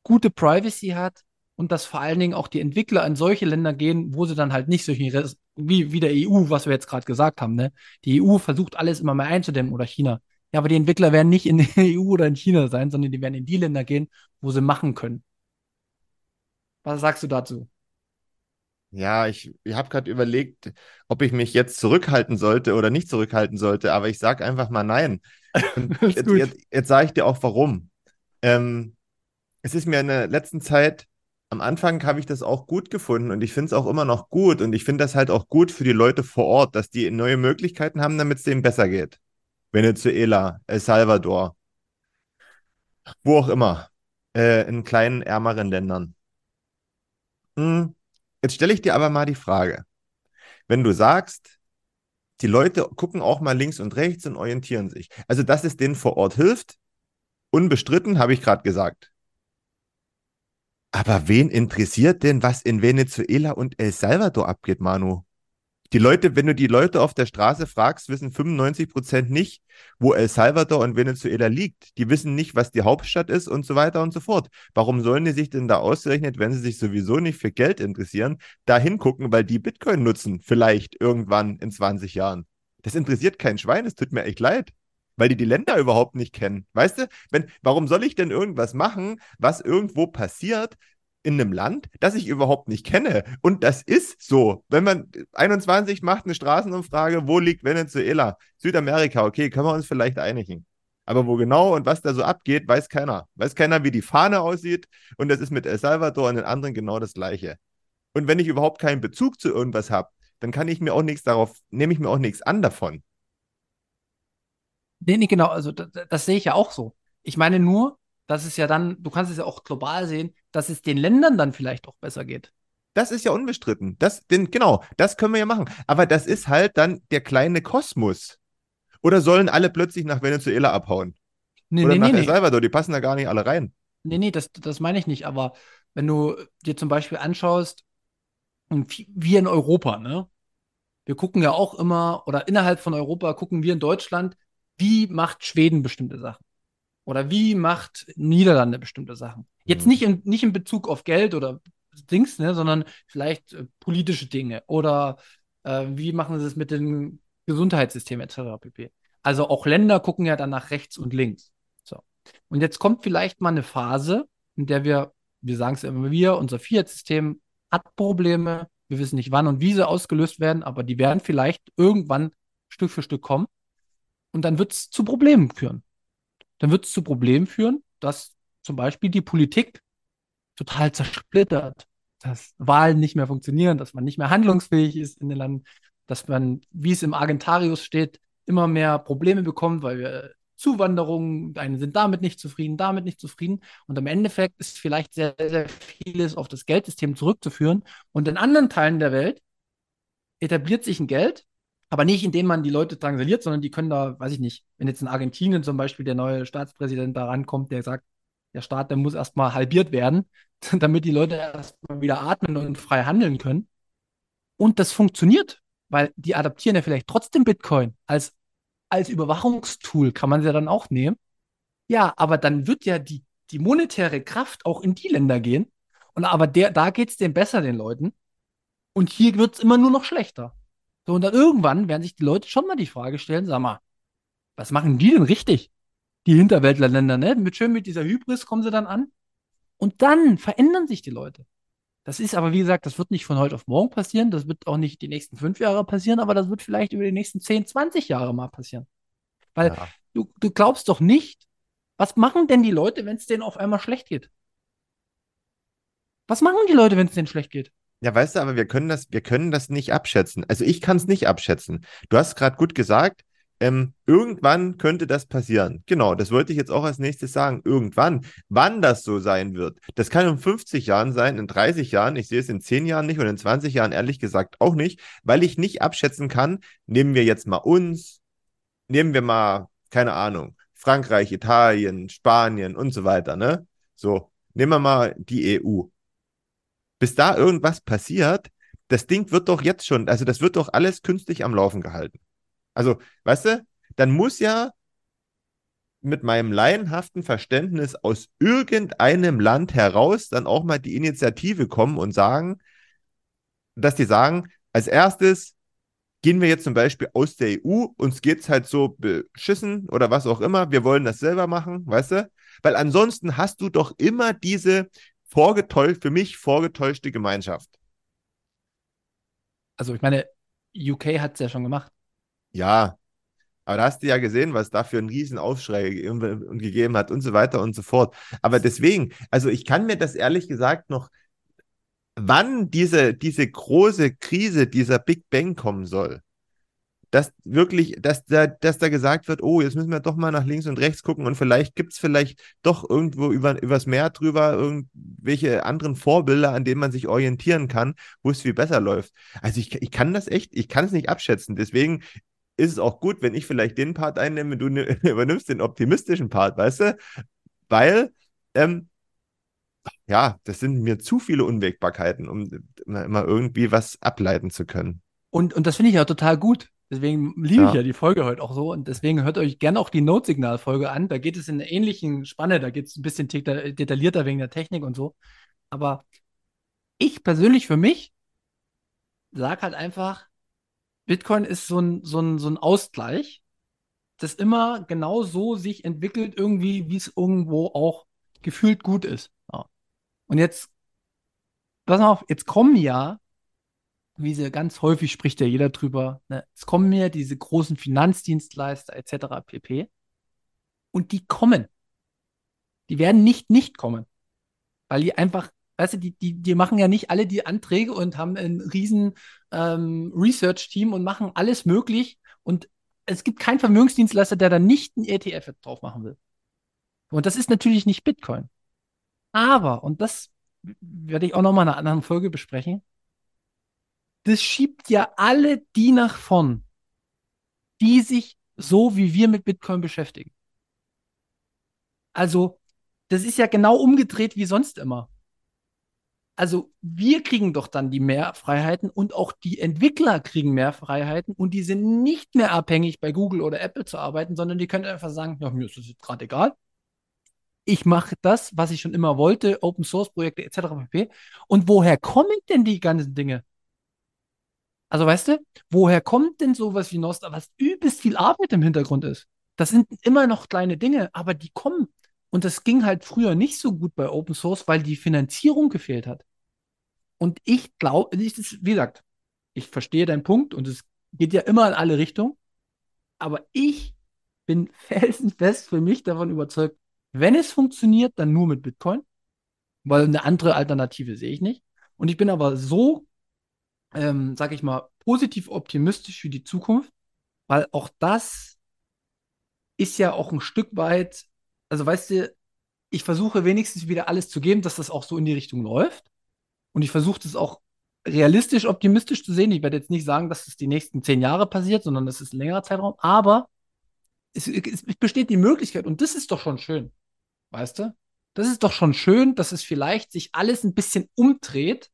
gute Privacy hat und dass vor allen Dingen auch die Entwickler in solche Länder gehen, wo sie dann halt nicht solche, wie, wie der EU, was wir jetzt gerade gesagt haben, ne? Die EU versucht alles immer mehr einzudämmen oder China. Ja, aber die Entwickler werden nicht in der EU oder in China sein, sondern die werden in die Länder gehen, wo sie machen können. Was sagst du dazu? Ja, ich, ich habe gerade überlegt, ob ich mich jetzt zurückhalten sollte oder nicht zurückhalten sollte, aber ich sage einfach mal nein. jetzt, jetzt, jetzt sage ich dir auch warum. Ähm, es ist mir in der letzten Zeit am Anfang habe ich das auch gut gefunden und ich finde es auch immer noch gut und ich finde das halt auch gut für die Leute vor Ort, dass die neue Möglichkeiten haben, damit es denen besser geht. Venezuela, El Salvador, wo auch immer, äh, in kleinen, ärmeren Ländern. Hm. Jetzt stelle ich dir aber mal die Frage, wenn du sagst, die Leute gucken auch mal links und rechts und orientieren sich. Also, dass es denen vor Ort hilft, unbestritten, habe ich gerade gesagt. Aber wen interessiert denn, was in Venezuela und El Salvador abgeht, Manu? Die Leute, wenn du die Leute auf der Straße fragst, wissen 95 Prozent nicht, wo El Salvador und Venezuela liegt. Die wissen nicht, was die Hauptstadt ist und so weiter und so fort. Warum sollen die sich denn da ausgerechnet, wenn sie sich sowieso nicht für Geld interessieren, da hingucken, weil die Bitcoin nutzen, vielleicht irgendwann in 20 Jahren? Das interessiert kein Schwein, es tut mir echt leid weil die die Länder überhaupt nicht kennen. Weißt du, wenn, warum soll ich denn irgendwas machen, was irgendwo passiert in einem Land, das ich überhaupt nicht kenne? Und das ist so. Wenn man 21 macht eine Straßenumfrage, wo liegt Venezuela? Südamerika, okay, können wir uns vielleicht einigen. Aber wo genau und was da so abgeht, weiß keiner. Weiß keiner, wie die Fahne aussieht. Und das ist mit El Salvador und den anderen genau das Gleiche. Und wenn ich überhaupt keinen Bezug zu irgendwas habe, dann kann ich mir auch nichts darauf, nehme ich mir auch nichts an davon. Nee, nee, genau, also das, das sehe ich ja auch so. Ich meine nur, dass es ja dann, du kannst es ja auch global sehen, dass es den Ländern dann vielleicht auch besser geht. Das ist ja unbestritten. Das, den, genau, das können wir ja machen. Aber das ist halt dann der kleine Kosmos. Oder sollen alle plötzlich nach Venezuela abhauen? Nee, Oder nee, nach nee, El. Salvador, die passen da gar nicht alle rein. Nee, nee, das, das meine ich nicht. Aber wenn du dir zum Beispiel anschaust, wir in Europa, ne? Wir gucken ja auch immer, oder innerhalb von Europa gucken wir in Deutschland, wie macht Schweden bestimmte Sachen? Oder wie macht Niederlande bestimmte Sachen? Jetzt Mhm. nicht in, nicht in Bezug auf Geld oder Dings, ne, sondern vielleicht äh, politische Dinge oder äh, wie machen sie es mit dem Gesundheitssystem etc. pp. Also auch Länder gucken ja dann nach rechts und links. So. Und jetzt kommt vielleicht mal eine Phase, in der wir, wir sagen es immer wieder, unser Fiat-System hat Probleme. Wir wissen nicht, wann und wie sie ausgelöst werden, aber die werden vielleicht irgendwann Stück für Stück kommen. Und dann wird es zu Problemen führen. Dann wird es zu Problemen führen, dass zum Beispiel die Politik total zersplittert, dass Wahlen nicht mehr funktionieren, dass man nicht mehr handlungsfähig ist in den Ländern, dass man, wie es im Argentarius steht, immer mehr Probleme bekommt, weil wir Zuwanderung, eine sind damit nicht zufrieden, damit nicht zufrieden. Und im Endeffekt ist vielleicht sehr, sehr vieles auf das Geldsystem zurückzuführen. Und in anderen Teilen der Welt etabliert sich ein Geld, aber nicht, indem man die Leute drangsaliert, sondern die können da, weiß ich nicht, wenn jetzt in Argentinien zum Beispiel der neue Staatspräsident da rankommt, der sagt, der Staat, der muss erstmal halbiert werden, damit die Leute erstmal wieder atmen und frei handeln können. Und das funktioniert, weil die adaptieren ja vielleicht trotzdem Bitcoin als, als Überwachungstool, kann man sie ja dann auch nehmen. Ja, aber dann wird ja die, die monetäre Kraft auch in die Länder gehen. Und aber der, da geht es denen besser, den Leuten. Und hier wird es immer nur noch schlechter. So, und dann irgendwann werden sich die Leute schon mal die Frage stellen, sag mal, was machen die denn richtig? Die Hinterwäldlerländer, ne? Mit schön mit dieser Hybris kommen sie dann an. Und dann verändern sich die Leute. Das ist aber, wie gesagt, das wird nicht von heute auf morgen passieren. Das wird auch nicht die nächsten fünf Jahre passieren, aber das wird vielleicht über die nächsten 10, 20 Jahre mal passieren. Weil Ja. du, du glaubst doch nicht, was machen denn die Leute, wenn es denen auf einmal schlecht geht? Was machen die Leute, wenn es denen schlecht geht? Ja, weißt du, aber wir können das, wir können das nicht abschätzen. Also ich kann es nicht abschätzen. Du hast gerade gut gesagt, ähm, irgendwann könnte das passieren. Genau, das wollte ich jetzt auch als nächstes sagen. Irgendwann. Wann das so sein wird, das kann in 50 Jahren sein, in 30 Jahren, ich sehe es in 10 Jahren nicht und in 20 Jahren ehrlich gesagt auch nicht, weil ich nicht abschätzen kann, nehmen wir jetzt mal uns, nehmen wir mal, keine Ahnung, Frankreich, Italien, Spanien und so weiter, ne? So, nehmen wir mal die EU. Bis da irgendwas passiert, das Ding wird doch jetzt schon, also das wird doch alles künstlich am Laufen gehalten. Also, weißt du, dann muss ja mit meinem laienhaften Verständnis aus irgendeinem Land heraus dann auch mal die Initiative kommen und sagen, dass die sagen, als erstes gehen wir jetzt zum Beispiel aus der EU, uns geht's halt so beschissen oder was auch immer, wir wollen das selber machen, weißt du? Weil ansonsten hast du doch immer diese vorgetäuscht, für mich vorgetäuschte Gemeinschaft. Also, ich meine, UK hat es ja schon gemacht. Ja, aber da hast du ja gesehen, was da für einen riesen Aufschrei gegeben hat und so weiter und so fort. Aber deswegen, also ich kann mir das ehrlich gesagt noch wann diese, diese große Krise, dieser Big Bang kommen soll. Dass wirklich, dass da, dass da gesagt wird, oh, jetzt müssen wir doch mal nach links und rechts gucken und vielleicht gibt es vielleicht doch irgendwo über, übers Meer drüber irgendwelche anderen Vorbilder, an denen man sich orientieren kann, wo es viel besser läuft. Also ich, ich kann das echt, ich kann es nicht abschätzen. Deswegen ist es auch gut, wenn ich vielleicht den Part einnehme, du übernimmst den optimistischen Part, weißt du? Weil ähm, ja, das sind mir zu viele Unwägbarkeiten, um immer, irgendwie was ableiten zu können. Und, und das finde ich ja total gut. Deswegen liebe ja. ich ja die Folge heute auch so. Und deswegen hört euch gerne auch die Notsignal-Folge an. Da geht es in einer ähnlichen Spanne. Da geht es ein bisschen detaillierter wegen der Technik und so. Aber ich persönlich für mich sage halt einfach, Bitcoin ist so ein, so ein, so ein Ausgleich, das immer genau so sich entwickelt, irgendwie, wie es irgendwo auch gefühlt gut ist. Ja. Und jetzt, pass mal auf, jetzt kommen ja, wie sie ganz häufig spricht ja jeder drüber, ne, es kommen ja diese großen Finanzdienstleister etc. pp. Und die kommen. Die werden nicht nicht kommen. Weil die einfach, weißt du, die, die, die machen ja nicht alle die Anträge und haben ein riesen ähm, Research-Team und machen alles möglich. Und es gibt keinen Vermögensdienstleister, der da nicht ein ETF drauf machen will. Und das ist natürlich nicht Bitcoin. Aber, und das werde ich auch noch mal in einer anderen Folge besprechen, das schiebt ja alle die nach vorn, die sich so wie wir mit Bitcoin beschäftigen. Also, das ist ja genau umgedreht wie sonst immer. Also, wir kriegen doch dann die mehr Freiheiten und auch die Entwickler kriegen mehr Freiheiten und die sind nicht mehr abhängig, bei Google oder Apple zu arbeiten, sondern die können einfach sagen, ja, mir ist das gerade egal ich mache das, was ich schon immer wollte, Open Source Projekte etc. pp. Und woher kommen denn die ganzen Dinge? Also weißt du, woher kommt denn sowas wie Nostra, was übelst viel Arbeit im Hintergrund ist? Das sind immer noch kleine Dinge, aber die kommen. Und das ging halt früher nicht so gut bei Open Source, weil die Finanzierung gefehlt hat. Und ich glaube, wie gesagt, ich verstehe deinen Punkt und es geht ja immer in alle Richtungen. Aber ich bin felsenfest für mich davon überzeugt, wenn es funktioniert, dann nur mit Bitcoin, weil eine andere Alternative sehe ich nicht. Und ich bin aber so, ähm, sag ich mal, positiv optimistisch für die Zukunft, weil auch das ist ja auch ein Stück weit, also weißt du, ich versuche wenigstens wieder alles zu geben, dass das auch so in die Richtung läuft. Und ich versuche das auch realistisch, optimistisch zu sehen. Ich werde jetzt nicht sagen, dass es die nächsten zehn Jahre passiert, sondern das ist ein längerer Zeitraum. Aber es, es, besteht die Möglichkeit, und das ist doch schon schön. Weißt du? Das ist doch schon schön, dass es vielleicht sich alles ein bisschen umdreht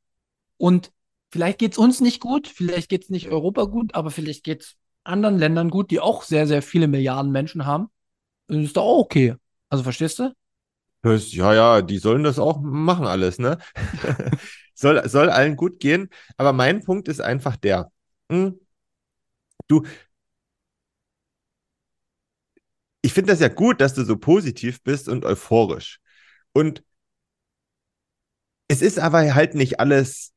und vielleicht geht es uns nicht gut, vielleicht geht es nicht Europa gut, aber vielleicht geht es anderen Ländern gut, die auch sehr, sehr viele Milliarden Menschen haben. Das ist doch auch okay. Also verstehst du? Ja, ja, die sollen das auch machen alles, ne? soll, soll allen gut gehen. Aber mein Punkt ist einfach der. Hm, du, ich finde das ja gut, dass du so positiv bist und euphorisch. Und es ist aber halt nicht alles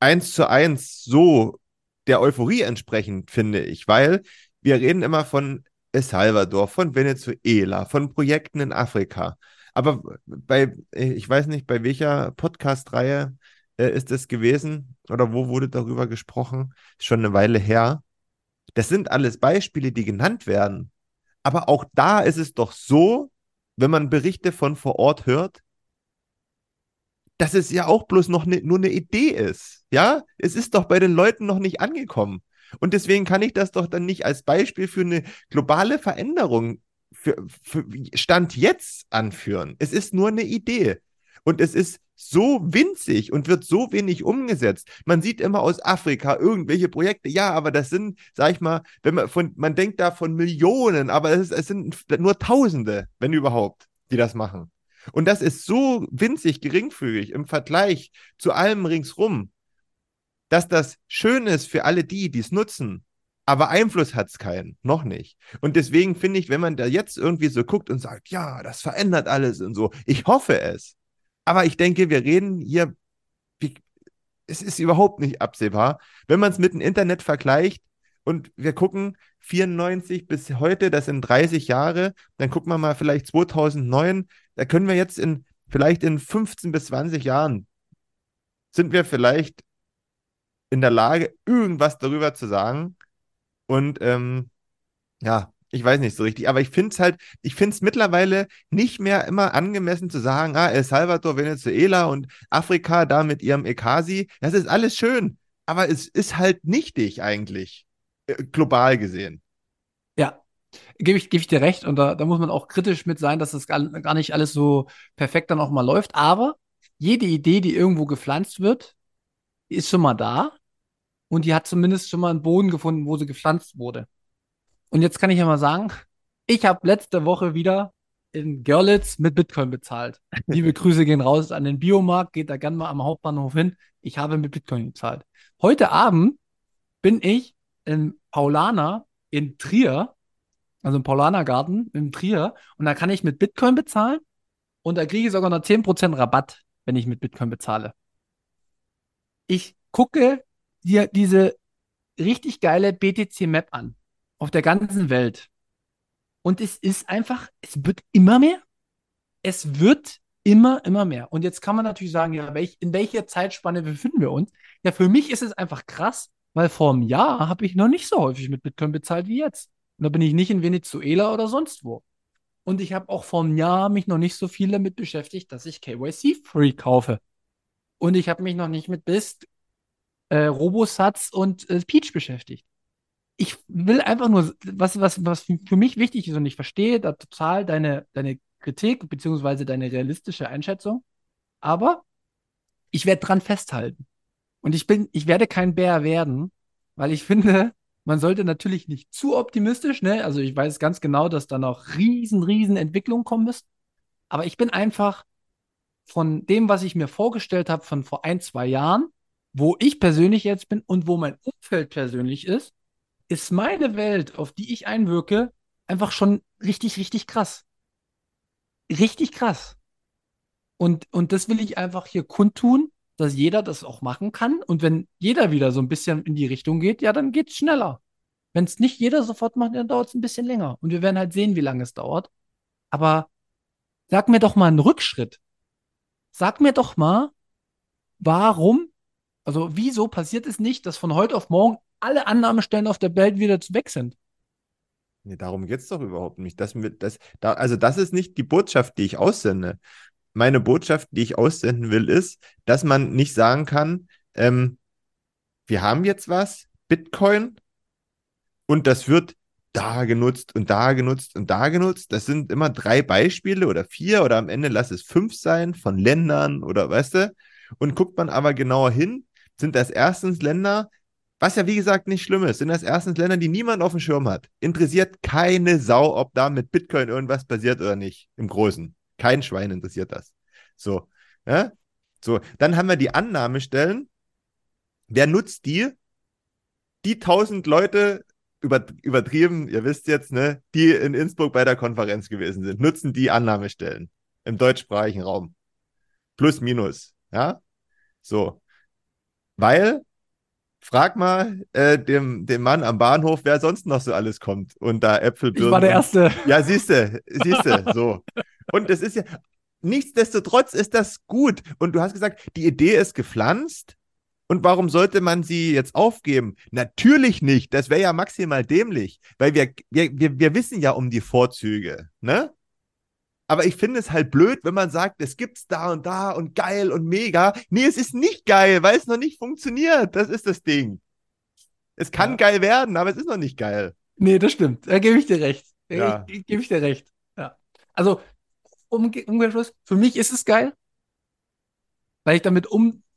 eins zu eins so der Euphorie entsprechend, finde ich, weil wir reden immer von El Salvador, von Venezuela, von Projekten in Afrika. Aber bei, ich weiß nicht, bei welcher Podcast-Reihe äh, ist es gewesen oder wo wurde darüber gesprochen? Schon eine Weile her. Das sind alles Beispiele, die genannt werden. Aber auch da ist es doch so, wenn man Berichte von vor Ort hört, dass es ja auch bloß noch ne, nur eine Idee ist. Ja, es ist doch bei den Leuten noch nicht angekommen. Und deswegen kann ich das doch dann nicht als Beispiel für eine globale Veränderung für, für Stand jetzt anführen. Es ist nur eine Idee. Und es ist so winzig und wird so wenig umgesetzt. Man sieht immer aus Afrika irgendwelche Projekte, ja, aber das sind, sag ich mal, wenn man von, man denkt da von Millionen, aber es, es sind nur Tausende, wenn überhaupt, die das machen. Und das ist so winzig geringfügig im Vergleich zu allem ringsrum, dass das schön ist für alle die, die es nutzen, aber Einfluss hat es keinen, noch nicht. Und deswegen finde ich, wenn man da jetzt irgendwie so guckt und sagt, ja, das verändert alles und so, ich hoffe es. Aber ich denke, wir reden hier, es ist überhaupt nicht absehbar. Wenn man es mit dem Internet vergleicht und wir gucken 94 bis heute, das sind 30 Jahre, dann gucken wir mal vielleicht 2009, da können wir jetzt in vielleicht in 15 bis 20 Jahren sind wir vielleicht in der Lage, irgendwas darüber zu sagen. Und ähm, ja, ich weiß nicht so richtig, aber ich finde es halt, ich finde es mittlerweile nicht mehr immer angemessen zu sagen, ah, El Salvador, Venezuela und Afrika da mit ihrem Ekasi, das ist alles schön, aber es ist halt nichtig eigentlich, äh, global gesehen. Ja, gebe ich, geb ich dir recht und da, da muss man auch kritisch mit sein, dass das gar, gar nicht alles so perfekt dann auch mal läuft, aber jede Idee, die irgendwo gepflanzt wird, ist schon mal da und die hat zumindest schon mal einen Boden gefunden, wo sie gepflanzt wurde. Und jetzt kann ich ja mal sagen, ich habe letzte Woche wieder in Görlitz mit Bitcoin bezahlt. Liebe Grüße gehen raus an den Biomarkt, geht da gerne mal am Hauptbahnhof hin. Ich habe mit Bitcoin bezahlt. Heute Abend bin ich in Paulaner in Trier, also im Paulanergarten in Trier, und da kann ich mit Bitcoin bezahlen und da kriege ich sogar noch 10% Rabatt, wenn ich mit Bitcoin bezahle. Ich gucke dir diese richtig geile BTC-Map an auf der ganzen Welt. Und es ist einfach, es wird immer mehr. Es wird immer, immer mehr. Und jetzt kann man natürlich sagen, ja, welch, in welcher Zeitspanne befinden wir uns? Ja, für mich ist es einfach krass, weil vor einem Jahr habe ich noch nicht so häufig mit Bitcoin bezahlt wie jetzt. Und da bin ich nicht in Venezuela oder sonst wo. Und ich habe auch vor einem Jahr mich noch nicht so viel damit beschäftigt, dass ich KYC-Free kaufe. Und ich habe mich noch nicht mit BIST, äh, Robosatz und äh, Peach beschäftigt ich will einfach nur, was, was, was für mich wichtig ist, und ich verstehe da total deine, deine Kritik beziehungsweise deine realistische Einschätzung, aber ich werde dran festhalten. Und ich bin, ich werde kein Bär werden, weil ich finde, man sollte natürlich nicht zu optimistisch, ne? Also ich weiß ganz genau, dass da noch riesen, riesen Entwicklungen kommen müssen. Aber ich bin einfach von dem, was ich mir vorgestellt habe von vor ein, zwei Jahren, wo ich persönlich jetzt bin und wo mein Umfeld persönlich ist, ist meine Welt, auf die ich einwirke, einfach schon richtig, richtig krass. Richtig krass. Und, und das will ich einfach hier kundtun, dass jeder das auch machen kann. Und wenn jeder wieder so ein bisschen in die Richtung geht, ja, dann geht's schneller. Wenn es nicht jeder sofort macht, dann dauert es ein bisschen länger. Und wir werden halt sehen, wie lange es dauert. Aber sag mir doch mal einen Rückschritt. Sag mir doch mal, warum, also wieso passiert es nicht, dass von heute auf morgen alle Annahmestellen auf der Welt wieder weg sind. Nee, darum geht es doch überhaupt nicht. Das, das, da, also das ist nicht die Botschaft, die ich aussende. Meine Botschaft, die ich aussenden will, ist, dass man nicht sagen kann, ähm, wir haben jetzt was, Bitcoin, und das wird da genutzt und da genutzt und da genutzt. Das sind immer drei Beispiele oder vier oder am Ende lass es fünf sein von Ländern oder weißt du. Und guckt man aber genauer hin, sind das erstens Länder, was ja, wie gesagt, nicht schlimm ist, sind das erstens Länder, die niemand auf dem Schirm hat. Interessiert keine Sau, ob da mit Bitcoin irgendwas passiert oder nicht. Im Großen. Kein Schwein interessiert das. So. Ja? So. Dann haben wir die Annahmestellen. Wer nutzt die? Die tausend Leute, übertrieben, ihr wisst jetzt, ne, die in Innsbruck bei der Konferenz gewesen sind, nutzen die Annahmestellen im deutschsprachigen Raum. Plus, minus. Ja? So. Weil Frag mal äh, dem, dem Mann am Bahnhof, wer sonst noch so alles kommt und da Äpfel Ich war der Erste. Ja, siehst du, siehst du, so. Und es ist ja, nichtsdestotrotz ist das gut. Und du hast gesagt, die Idee ist gepflanzt. Und warum sollte man sie jetzt aufgeben? Natürlich nicht. Das wäre ja maximal dämlich, weil wir, wir, wir, wissen ja um die Vorzüge. Ne? Aber ich finde es halt blöd, wenn man sagt, es gibt's da und da und geil und mega. Nee, es ist nicht geil, weil es noch nicht funktioniert. Das ist das Ding. Es kann ja. geil werden, aber es ist noch nicht geil. Nee, das stimmt. Da gebe ich dir recht. Ja. Ich, ich, gebe ich dir recht. Ja. Also, um, Umkehrschluss, für mich ist es geil, weil ich damit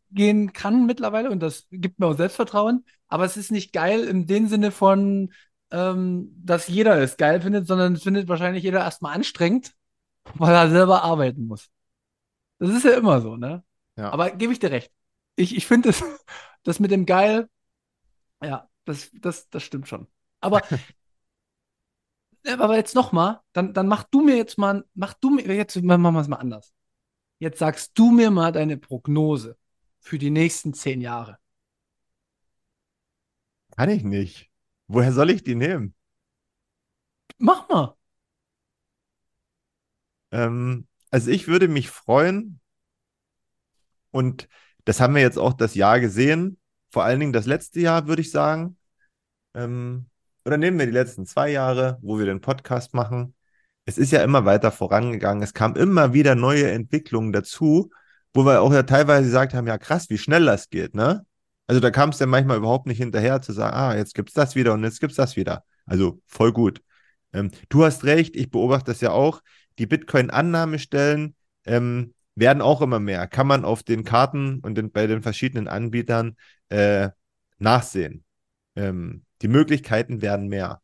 umgehen kann mittlerweile und das gibt mir auch Selbstvertrauen. Aber es ist nicht geil in dem Sinne von, ähm, dass jeder es geil findet, sondern es findet wahrscheinlich jeder erstmal anstrengend weil er selber arbeiten muss. Das ist ja immer so, ne? Ja. Aber gebe ich dir recht. Ich, ich finde das, das mit dem Geil, ja, das, das, das stimmt schon. Aber, aber jetzt nochmal, dann, dann mach du mir jetzt mal, mach du mir, jetzt machen wir es mal anders. Jetzt sagst du mir mal deine Prognose für die nächsten zehn Jahre. Kann ich nicht. Woher soll ich die nehmen? Mach mal. Ähm, also ich würde mich freuen und das haben wir jetzt auch das Jahr gesehen, vor allen Dingen das letzte Jahr, würde ich sagen. Ähm, oder nehmen wir die letzten zwei Jahre, wo wir den Podcast machen. Es ist ja immer weiter vorangegangen. Es kam immer wieder neue Entwicklungen dazu, wo wir auch ja teilweise gesagt haben, ja krass, wie schnell das geht, ne? Also da kam es dann manchmal überhaupt nicht hinterher zu sagen, ah, jetzt gibt's das wieder und jetzt gibt's das wieder. Also voll gut. Ähm, du hast recht, ich beobachte das ja auch. Die Bitcoin-Annahmestellen ähm, werden auch immer mehr. Kann man auf den Karten und den, bei den verschiedenen Anbietern äh, nachsehen. Ähm, die Möglichkeiten werden mehr.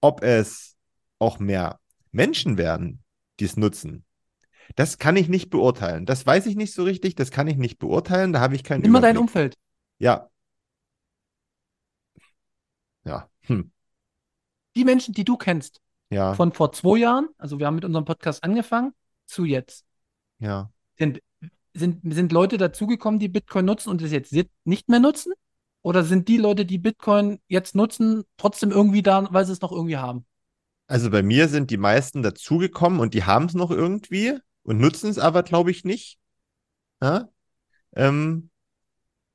Ob es auch mehr Menschen werden, die es nutzen, das kann ich nicht beurteilen. Das weiß ich nicht so richtig, das kann ich nicht beurteilen, da habe ich keinen Immer dein Umfeld. Ja. Ja. Hm. Die Menschen, die du kennst, Ja. von vor zwei Jahren, also wir haben mit unserem Podcast angefangen, zu jetzt, Ja. sind, sind, sind Leute dazugekommen, die Bitcoin nutzen und es jetzt nicht mehr nutzen? Oder sind die Leute, die Bitcoin jetzt nutzen, trotzdem irgendwie da, weil sie es noch irgendwie haben? Also bei mir sind die meisten dazugekommen und die haben es noch irgendwie und nutzen es aber, glaube ich, nicht. Ja? Ähm,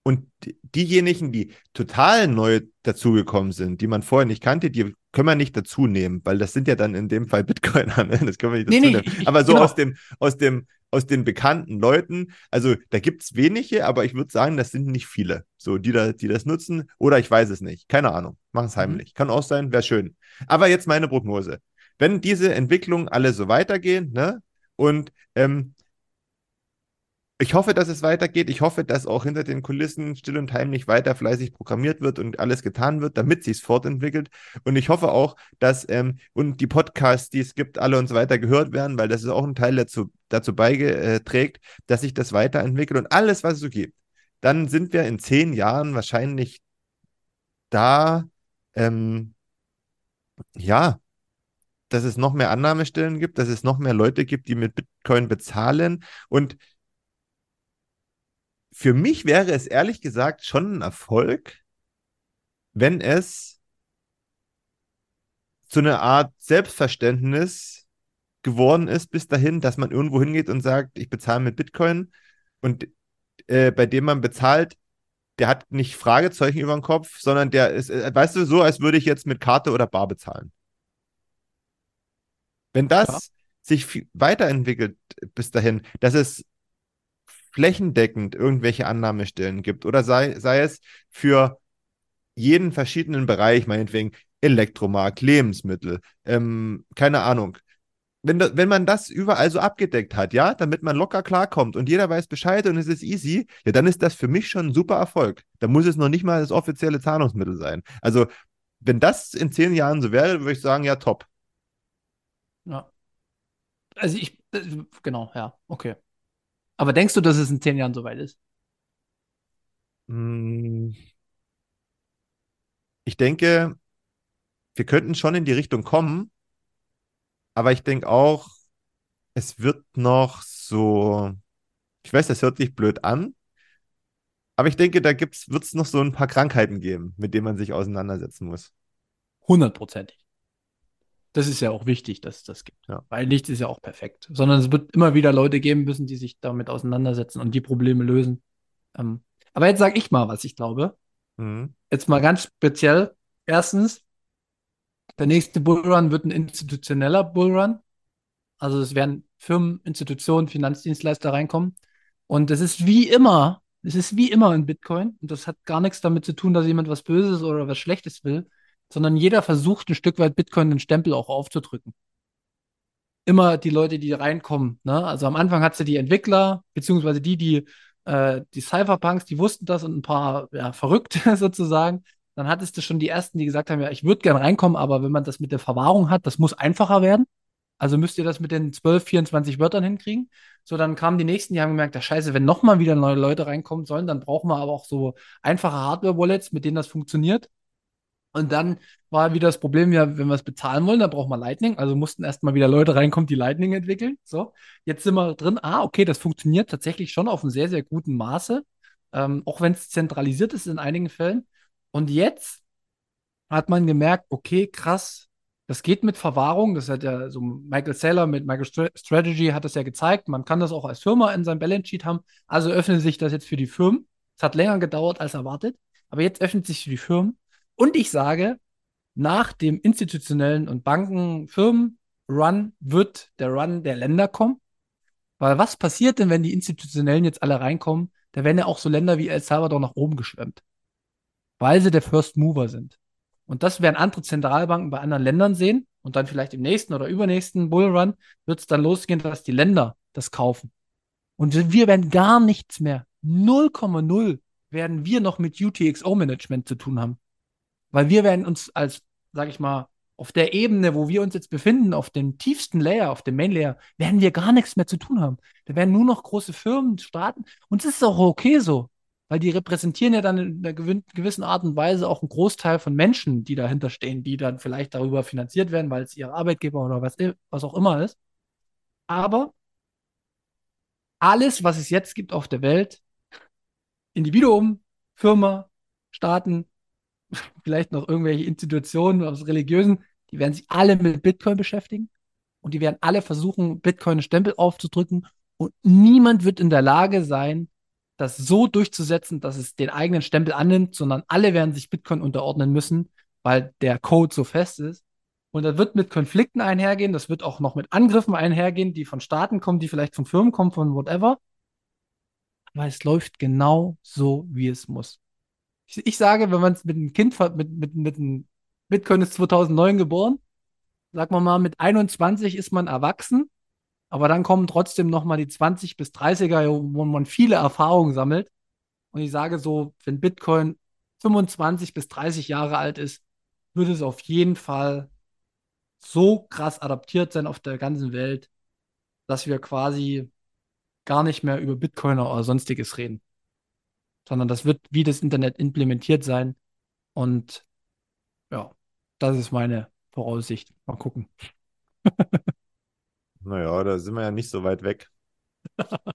und die- diejenigen, die total neu dazugekommen sind, die man vorher nicht kannte, die können wir nicht dazu nehmen, weil das sind ja dann in dem Fall Bitcoiner. Ne? Das können wir nicht Nee, dazu nee, nehmen. ich- aber so genau. aus dem, aus dem, aus den bekannten Leuten, also da gibt es wenige, aber ich würde sagen, das sind nicht viele, so die, da, die das nutzen. Oder ich weiß es nicht. Keine Ahnung. Machen es Mhm. heimlich. Kann auch sein, wäre schön. Aber jetzt meine Prognose. Wenn diese Entwicklungen alle so weitergehen, ne? Und ähm, ich hoffe, dass es weitergeht. Ich hoffe, dass auch hinter den Kulissen still und heimlich weiter fleißig programmiert wird und alles getan wird, damit sich es fortentwickelt. Und ich hoffe auch, dass ähm, und die Podcasts, die es gibt, alle und so weiter gehört werden, weil das ist auch ein Teil dazu, dazu beiträgt, dass sich das weiterentwickelt und alles, was es so gibt. Dann sind wir in zehn Jahren wahrscheinlich da, ähm, ja, dass es noch mehr Annahmestellen gibt, dass es noch mehr Leute gibt, die mit Bitcoin bezahlen. Und für mich wäre es ehrlich gesagt schon ein Erfolg, wenn es zu einer Art Selbstverständnis geworden ist bis dahin, dass man irgendwo hingeht und sagt, ich bezahle mit Bitcoin und äh, bei dem man bezahlt, der hat nicht Fragezeichen über den Kopf, sondern der ist, äh, weißt du, so, als würde ich jetzt mit Karte oder Bar bezahlen. Wenn das Ja. sich weiterentwickelt bis dahin, dass es flächendeckend irgendwelche Annahmestellen gibt oder sei, sei es für jeden verschiedenen Bereich, meinetwegen Elektromarkt, Lebensmittel, ähm, keine Ahnung. Wenn, wenn man das überall so abgedeckt hat, ja, damit man locker klarkommt und jeder weiß Bescheid und es ist easy, ja, dann ist das für mich schon ein super Erfolg. Da muss es noch nicht mal das offizielle Zahlungsmittel sein. Also, wenn das in zehn Jahren so wäre, würde ich sagen, ja, top. Ja. Also ich, äh, genau, ja, okay. Aber denkst du, dass es in zehn Jahren soweit ist? Mm. Ich denke, wir könnten schon in die Richtung kommen, aber ich denke auch, es wird noch so, ich weiß, das hört sich blöd an, aber ich denke, da wird es noch so ein paar Krankheiten geben, mit denen man sich auseinandersetzen muss. Hundertprozentig. Das ist ja auch wichtig, dass es das gibt. Ja. Weil nichts ist ja auch perfekt. Sondern es wird immer wieder Leute geben müssen, die sich damit auseinandersetzen und die Probleme lösen. Ähm, aber jetzt sage ich mal, was ich glaube. Mhm. Jetzt mal ganz speziell. Erstens, der nächste Bullrun wird ein institutioneller Bullrun. Also es werden Firmen, Institutionen, Finanzdienstleister reinkommen. Und es ist wie immer, es ist wie immer in Bitcoin. Und das hat gar nichts damit zu tun, dass jemand was Böses oder was Schlechtes will, sondern jeder versucht ein Stück weit Bitcoin den Stempel auch aufzudrücken. Immer die Leute, die reinkommen. Ne? Also am Anfang hat sie die Entwickler, beziehungsweise die, die äh, die Cypherpunks, die wussten das und ein paar ja, Verrückte sozusagen. Dann hattest du schon die ersten, die gesagt haben, ja, ich würde gern reinkommen, aber wenn man das mit der Verwahrung hat, das muss einfacher werden. Also müsst ihr das mit den 12, 24 Wörtern hinkriegen. So, dann kamen die nächsten, die haben gemerkt, ja, scheiße, wenn nochmal wieder neue Leute reinkommen sollen, dann brauchen wir aber auch so einfache Hardware-Wallets, mit denen das funktioniert. Und dann war wieder das Problem, ja, wenn wir es bezahlen wollen, dann brauchen wir Lightning. Also mussten erstmal wieder Leute reinkommen, die Lightning entwickeln. So, jetzt sind wir drin. Ah, okay, das funktioniert tatsächlich schon auf einem sehr, sehr guten Maße. Ähm, auch wenn es zentralisiert ist in einigen Fällen. Und jetzt hat man gemerkt, okay, krass, Das geht mit Verwahrung. Das hat ja so Michael Saylor mit Michael Strategy hat das ja gezeigt. Man kann das auch als Firma in seinem Balance Sheet haben. Also öffnet sich das jetzt für die Firmen. Es hat länger gedauert als erwartet, aber jetzt öffnet sich für die Firmen. Und ich sage, nach dem institutionellen und Bankenfirmen-Run wird der Run der Länder kommen. Weil was passiert denn, wenn die Institutionellen jetzt alle reinkommen? Da werden ja auch so Länder wie El Salvador nach oben geschwemmt. Weil sie der First Mover sind. Und das werden andere Zentralbanken bei anderen Ländern sehen. Und dann vielleicht im nächsten oder übernächsten Bullrun wird es dann losgehen, dass die Länder das kaufen. Und wir werden gar nichts mehr. 0,0 werden wir noch mit UTXO-Management zu tun haben. Weil wir werden uns als, sag ich mal, auf der Ebene, wo wir uns jetzt befinden, auf dem tiefsten Layer, auf dem Main Layer, werden wir gar nichts mehr zu tun haben. Da werden nur noch große Firmen starten. Und es ist auch okay so, weil die repräsentieren ja dann in einer gewissen Art und Weise auch einen Großteil von Menschen, die dahinter stehen, die dann vielleicht darüber finanziert werden, weil es ihr Arbeitgeber oder was, was auch immer ist. Aber alles, was es jetzt gibt auf der Welt, Individuum, Firma, Staaten, vielleicht noch irgendwelche Institutionen aus religiösen, die werden sich alle mit Bitcoin beschäftigen und die werden alle versuchen, Bitcoin einen Stempel aufzudrücken und niemand wird in der Lage sein, das so durchzusetzen, dass es den eigenen Stempel annimmt, sondern alle werden sich Bitcoin unterordnen müssen, weil der Code so fest ist. Und das wird mit Konflikten einhergehen, das wird auch noch mit Angriffen einhergehen, die von Staaten kommen, die vielleicht von Firmen kommen, von whatever. Aber es läuft genau so, wie es muss. Ich, ich sage, wenn man es mit einem Kind, mit, mit, mit einem Bitcoin ist 2009 geboren, sagen wir mal, mit 21 ist man erwachsen, aber dann kommen trotzdem noch mal die 20 bis 30er, wo man viele Erfahrungen sammelt. Und ich sage so, wenn Bitcoin 25 bis 30 Jahre alt ist, würde es auf jeden Fall so krass adaptiert sein auf der ganzen Welt, dass wir quasi gar nicht mehr über Bitcoiner oder sonstiges reden. Sondern das wird wie das Internet implementiert sein. Und ja, das ist meine Voraussicht. Mal gucken. naja, da sind wir ja nicht so weit weg.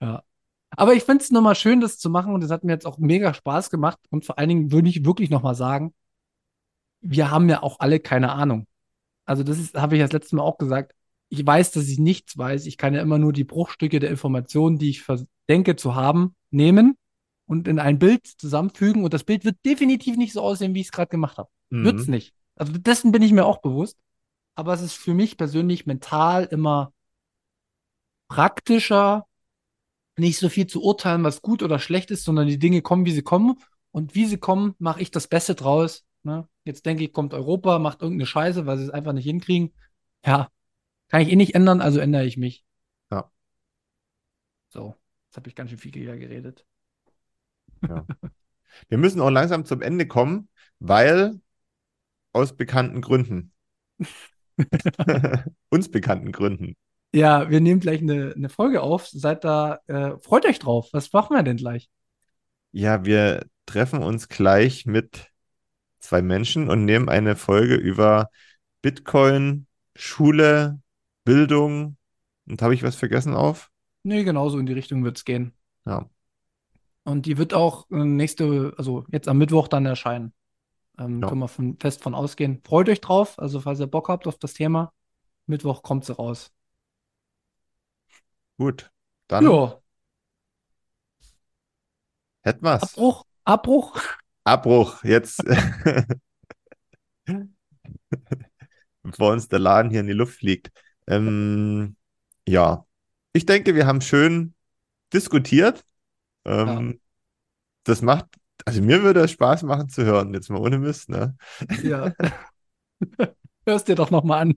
ja. Aber ich finde es nochmal schön, das zu machen und es hat mir jetzt auch mega Spaß gemacht. Und vor allen Dingen würde ich wirklich nochmal sagen, wir haben ja auch alle keine Ahnung. Also das habe ich das letzte Mal auch gesagt ich weiß, dass ich nichts weiß. Ich kann ja immer nur die Bruchstücke der Informationen, die ich denke zu haben, nehmen und in ein Bild zusammenfügen. Und das Bild wird definitiv nicht so aussehen, wie ich es gerade gemacht habe. Mhm. Wird es nicht. Also dessen bin ich mir auch bewusst. Aber es ist für mich persönlich mental immer praktischer, nicht so viel zu urteilen, was gut oder schlecht ist, sondern die Dinge kommen, wie sie kommen. Und wie sie kommen, mache ich das Beste draus. Ne? Jetzt denke ich, kommt Europa, macht irgendeine Scheiße, weil sie es einfach nicht hinkriegen. Ja, kann ich eh nicht ändern, also ändere ich mich. Ja. So, jetzt habe ich ganz schön viel geredet. Ja. Wir müssen auch langsam zum Ende kommen, weil aus bekannten Gründen. Uns bekannten Gründen. Ja, wir nehmen gleich eine, eine Folge auf. Seid da, äh, freut euch drauf. Was machen wir denn gleich? Ja, wir treffen uns gleich mit zwei Menschen und nehmen eine Folge über Bitcoin, Schule, Bildung. Und habe ich was vergessen auf? Nee, genauso in die Richtung wird es gehen. Ja. Und die wird auch äh, nächste, also jetzt am Mittwoch dann erscheinen. Ähm, ja. Können wir von, fest von ausgehen. Freut euch drauf. Also, falls ihr Bock habt auf das Thema, Mittwoch kommt sie raus. Gut. Dann ja. hätten wir's. Abbruch. Abbruch. Abbruch. Jetzt. Bevor uns der Laden hier in die Luft fliegt. Ähm, ja, ich denke, wir haben schön diskutiert. Ähm, ja. Das macht, also mir würde es Spaß machen zu hören, jetzt mal ohne Mist, ne? Ja. Hörst dir doch nochmal an.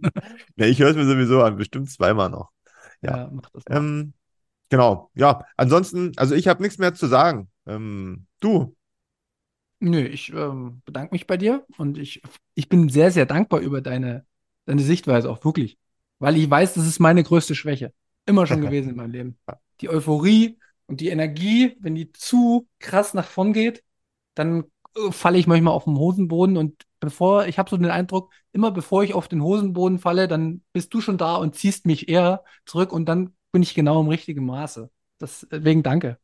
Ja, ich höre es mir sowieso an, bestimmt zweimal noch. Ja, ja mach das. Ähm, genau, ja. Ansonsten, also ich habe nichts mehr zu sagen. Ähm, du? Nö, ich ähm, bedanke mich bei dir und ich, ich bin sehr, sehr dankbar über deine, deine Sichtweise auch wirklich. Weil ich weiß, das ist meine größte Schwäche. Immer schon gewesen in meinem Leben. Die Euphorie und die Energie, wenn die zu krass nach vorn geht, dann äh, falle ich manchmal auf den Hosenboden und bevor, ich habe so den Eindruck, immer bevor ich auf den Hosenboden falle, dann bist du schon da und ziehst mich eher zurück und dann bin ich genau im richtigen Maße. Deswegen danke.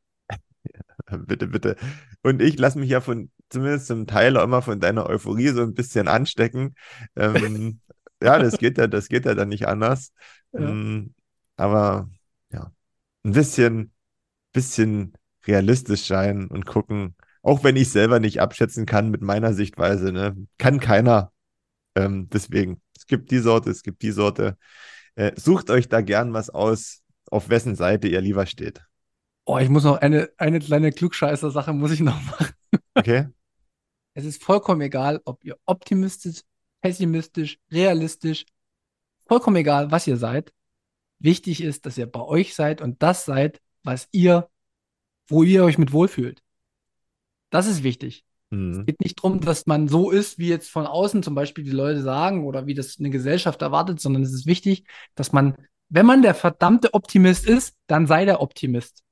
Ja, bitte, bitte. Und ich lasse mich ja von zumindest zum Teil auch immer von deiner Euphorie so ein bisschen anstecken. Ähm, ja, das geht ja, das geht ja dann nicht anders. Ja. Ähm, aber ja, ein bisschen, bisschen realistisch sein und gucken, auch wenn ich selber nicht abschätzen kann mit meiner Sichtweise, ne, kann keiner. Ähm, deswegen, es gibt die Sorte, es gibt die Sorte. Äh, sucht euch da gern was aus, auf wessen Seite ihr lieber steht. Oh, ich muss noch eine, eine kleine Klugscheißer-Sache muss ich noch machen. Okay. Es ist vollkommen egal, ob ihr optimistisch, pessimistisch, realistisch, vollkommen egal, was ihr seid. Wichtig ist, dass ihr bei euch seid und das seid, was ihr, wo ihr euch mit wohlfühlt. Das ist wichtig. Mhm. Es geht nicht darum, dass man so ist, wie jetzt von außen zum Beispiel die Leute sagen oder wie das eine Gesellschaft erwartet, sondern es ist wichtig, dass man, wenn man der verdammte Optimist ist, dann sei der Optimist.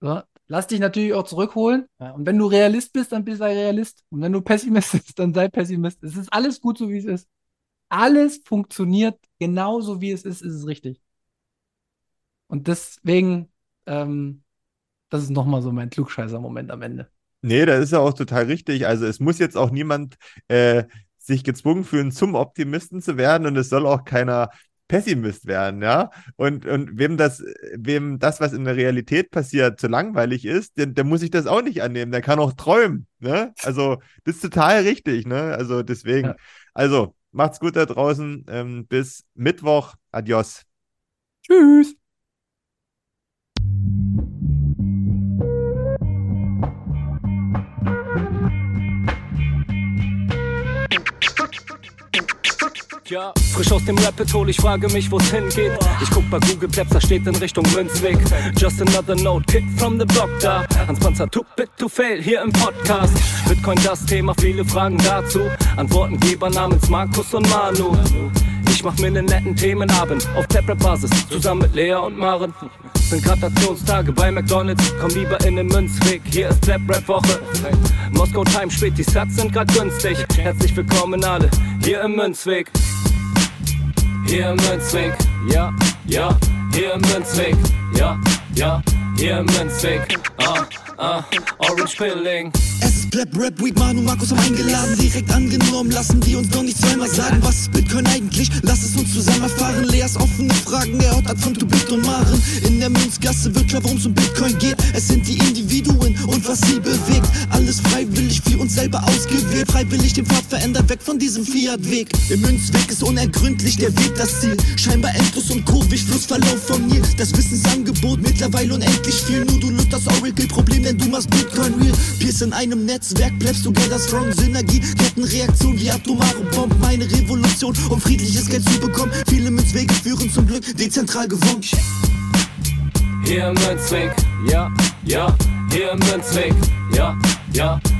So, lass dich natürlich auch zurückholen. Ja, und wenn du Realist bist, dann bist du Realist. Und wenn du Pessimist bist, dann sei Pessimist. Es ist alles gut, so wie es ist. Alles funktioniert genauso, wie es ist, ist es richtig. Und deswegen, ähm, das ist nochmal so mein Klugscheißer-Moment am Ende. Nee, das ist ja auch total richtig. Also es muss jetzt auch niemand äh, sich gezwungen fühlen, zum Optimisten zu werden und es soll auch keiner Pessimist werden, ja. Und, und wem das, wem das, was in der Realität passiert, zu langweilig ist, der, der muss sich das auch nicht annehmen. Der kann auch träumen, ne? Also, das ist total richtig, ne? Also, deswegen. Ja. Also, macht's gut da draußen. Ähm, bis Mittwoch. Adios. Tschüss. Frisch aus dem Rapid hol, ich frage mich, wo's hingeht. Ich guck bei Google Maps, da steht in Richtung Münzweg. Just another note, Kid from the block da. Hans Panzer, too bit to fail, hier im Podcast. Bitcoin das Thema, viele Fragen dazu. Antwortengeber namens Markus und Manu. Ich mach mir einen netten Themenabend auf Tablet-Basis, zusammen mit Lea und Maren. Sind Gratationstage bei McDonalds, komm lieber in den Münzweg, hier ist Flap Rap Woche. Moskau Time spät, die Sats sind grad günstig. Herzlich willkommen alle, hier im Münzweg. Hier im Münzweg, ja, ja, hier im Münzweg, ja, ja, hier im Münzweg, ah, ah, Orange Pilling. Es ist Pleb, Rap, Weed, Manu, Markus haben eingeladen, direkt angenommen, lassen die uns doch nicht zweimal sagen, was ist Bitcoin eigentlich? Lass es uns zusammen erfahren, Leas offene Fragen, er haut ab von Tubit und Maren. In der Münzgasse wird klar, worum es um Bitcoin geht, es sind die Individuen und was sie bewegt, alles freiwillig für uns selber ausgewählt, freiwillig den Pfad verändert, weg von diesem Fiat-Weg. Im Münzweg ist unergründlich der Weg das Ziel, scheinbar endlos und kurvig, Flussverlauf von mir, das Wissensangebot mittlerweile unendlich viel, nur du löst das Oracle-Problem, denn du machst Bitcoin real, Pierce in einem Netzwerk bleibst together strong. Synergie, Kettenreaktion wie atomare Bomben. Meine Revolution, um friedliches Geld zu bekommen. Viele Münzwege führen zum Glück dezentral gewonnen. Hier Münzweg, ja, ja, hier Münzweg, ja, ja,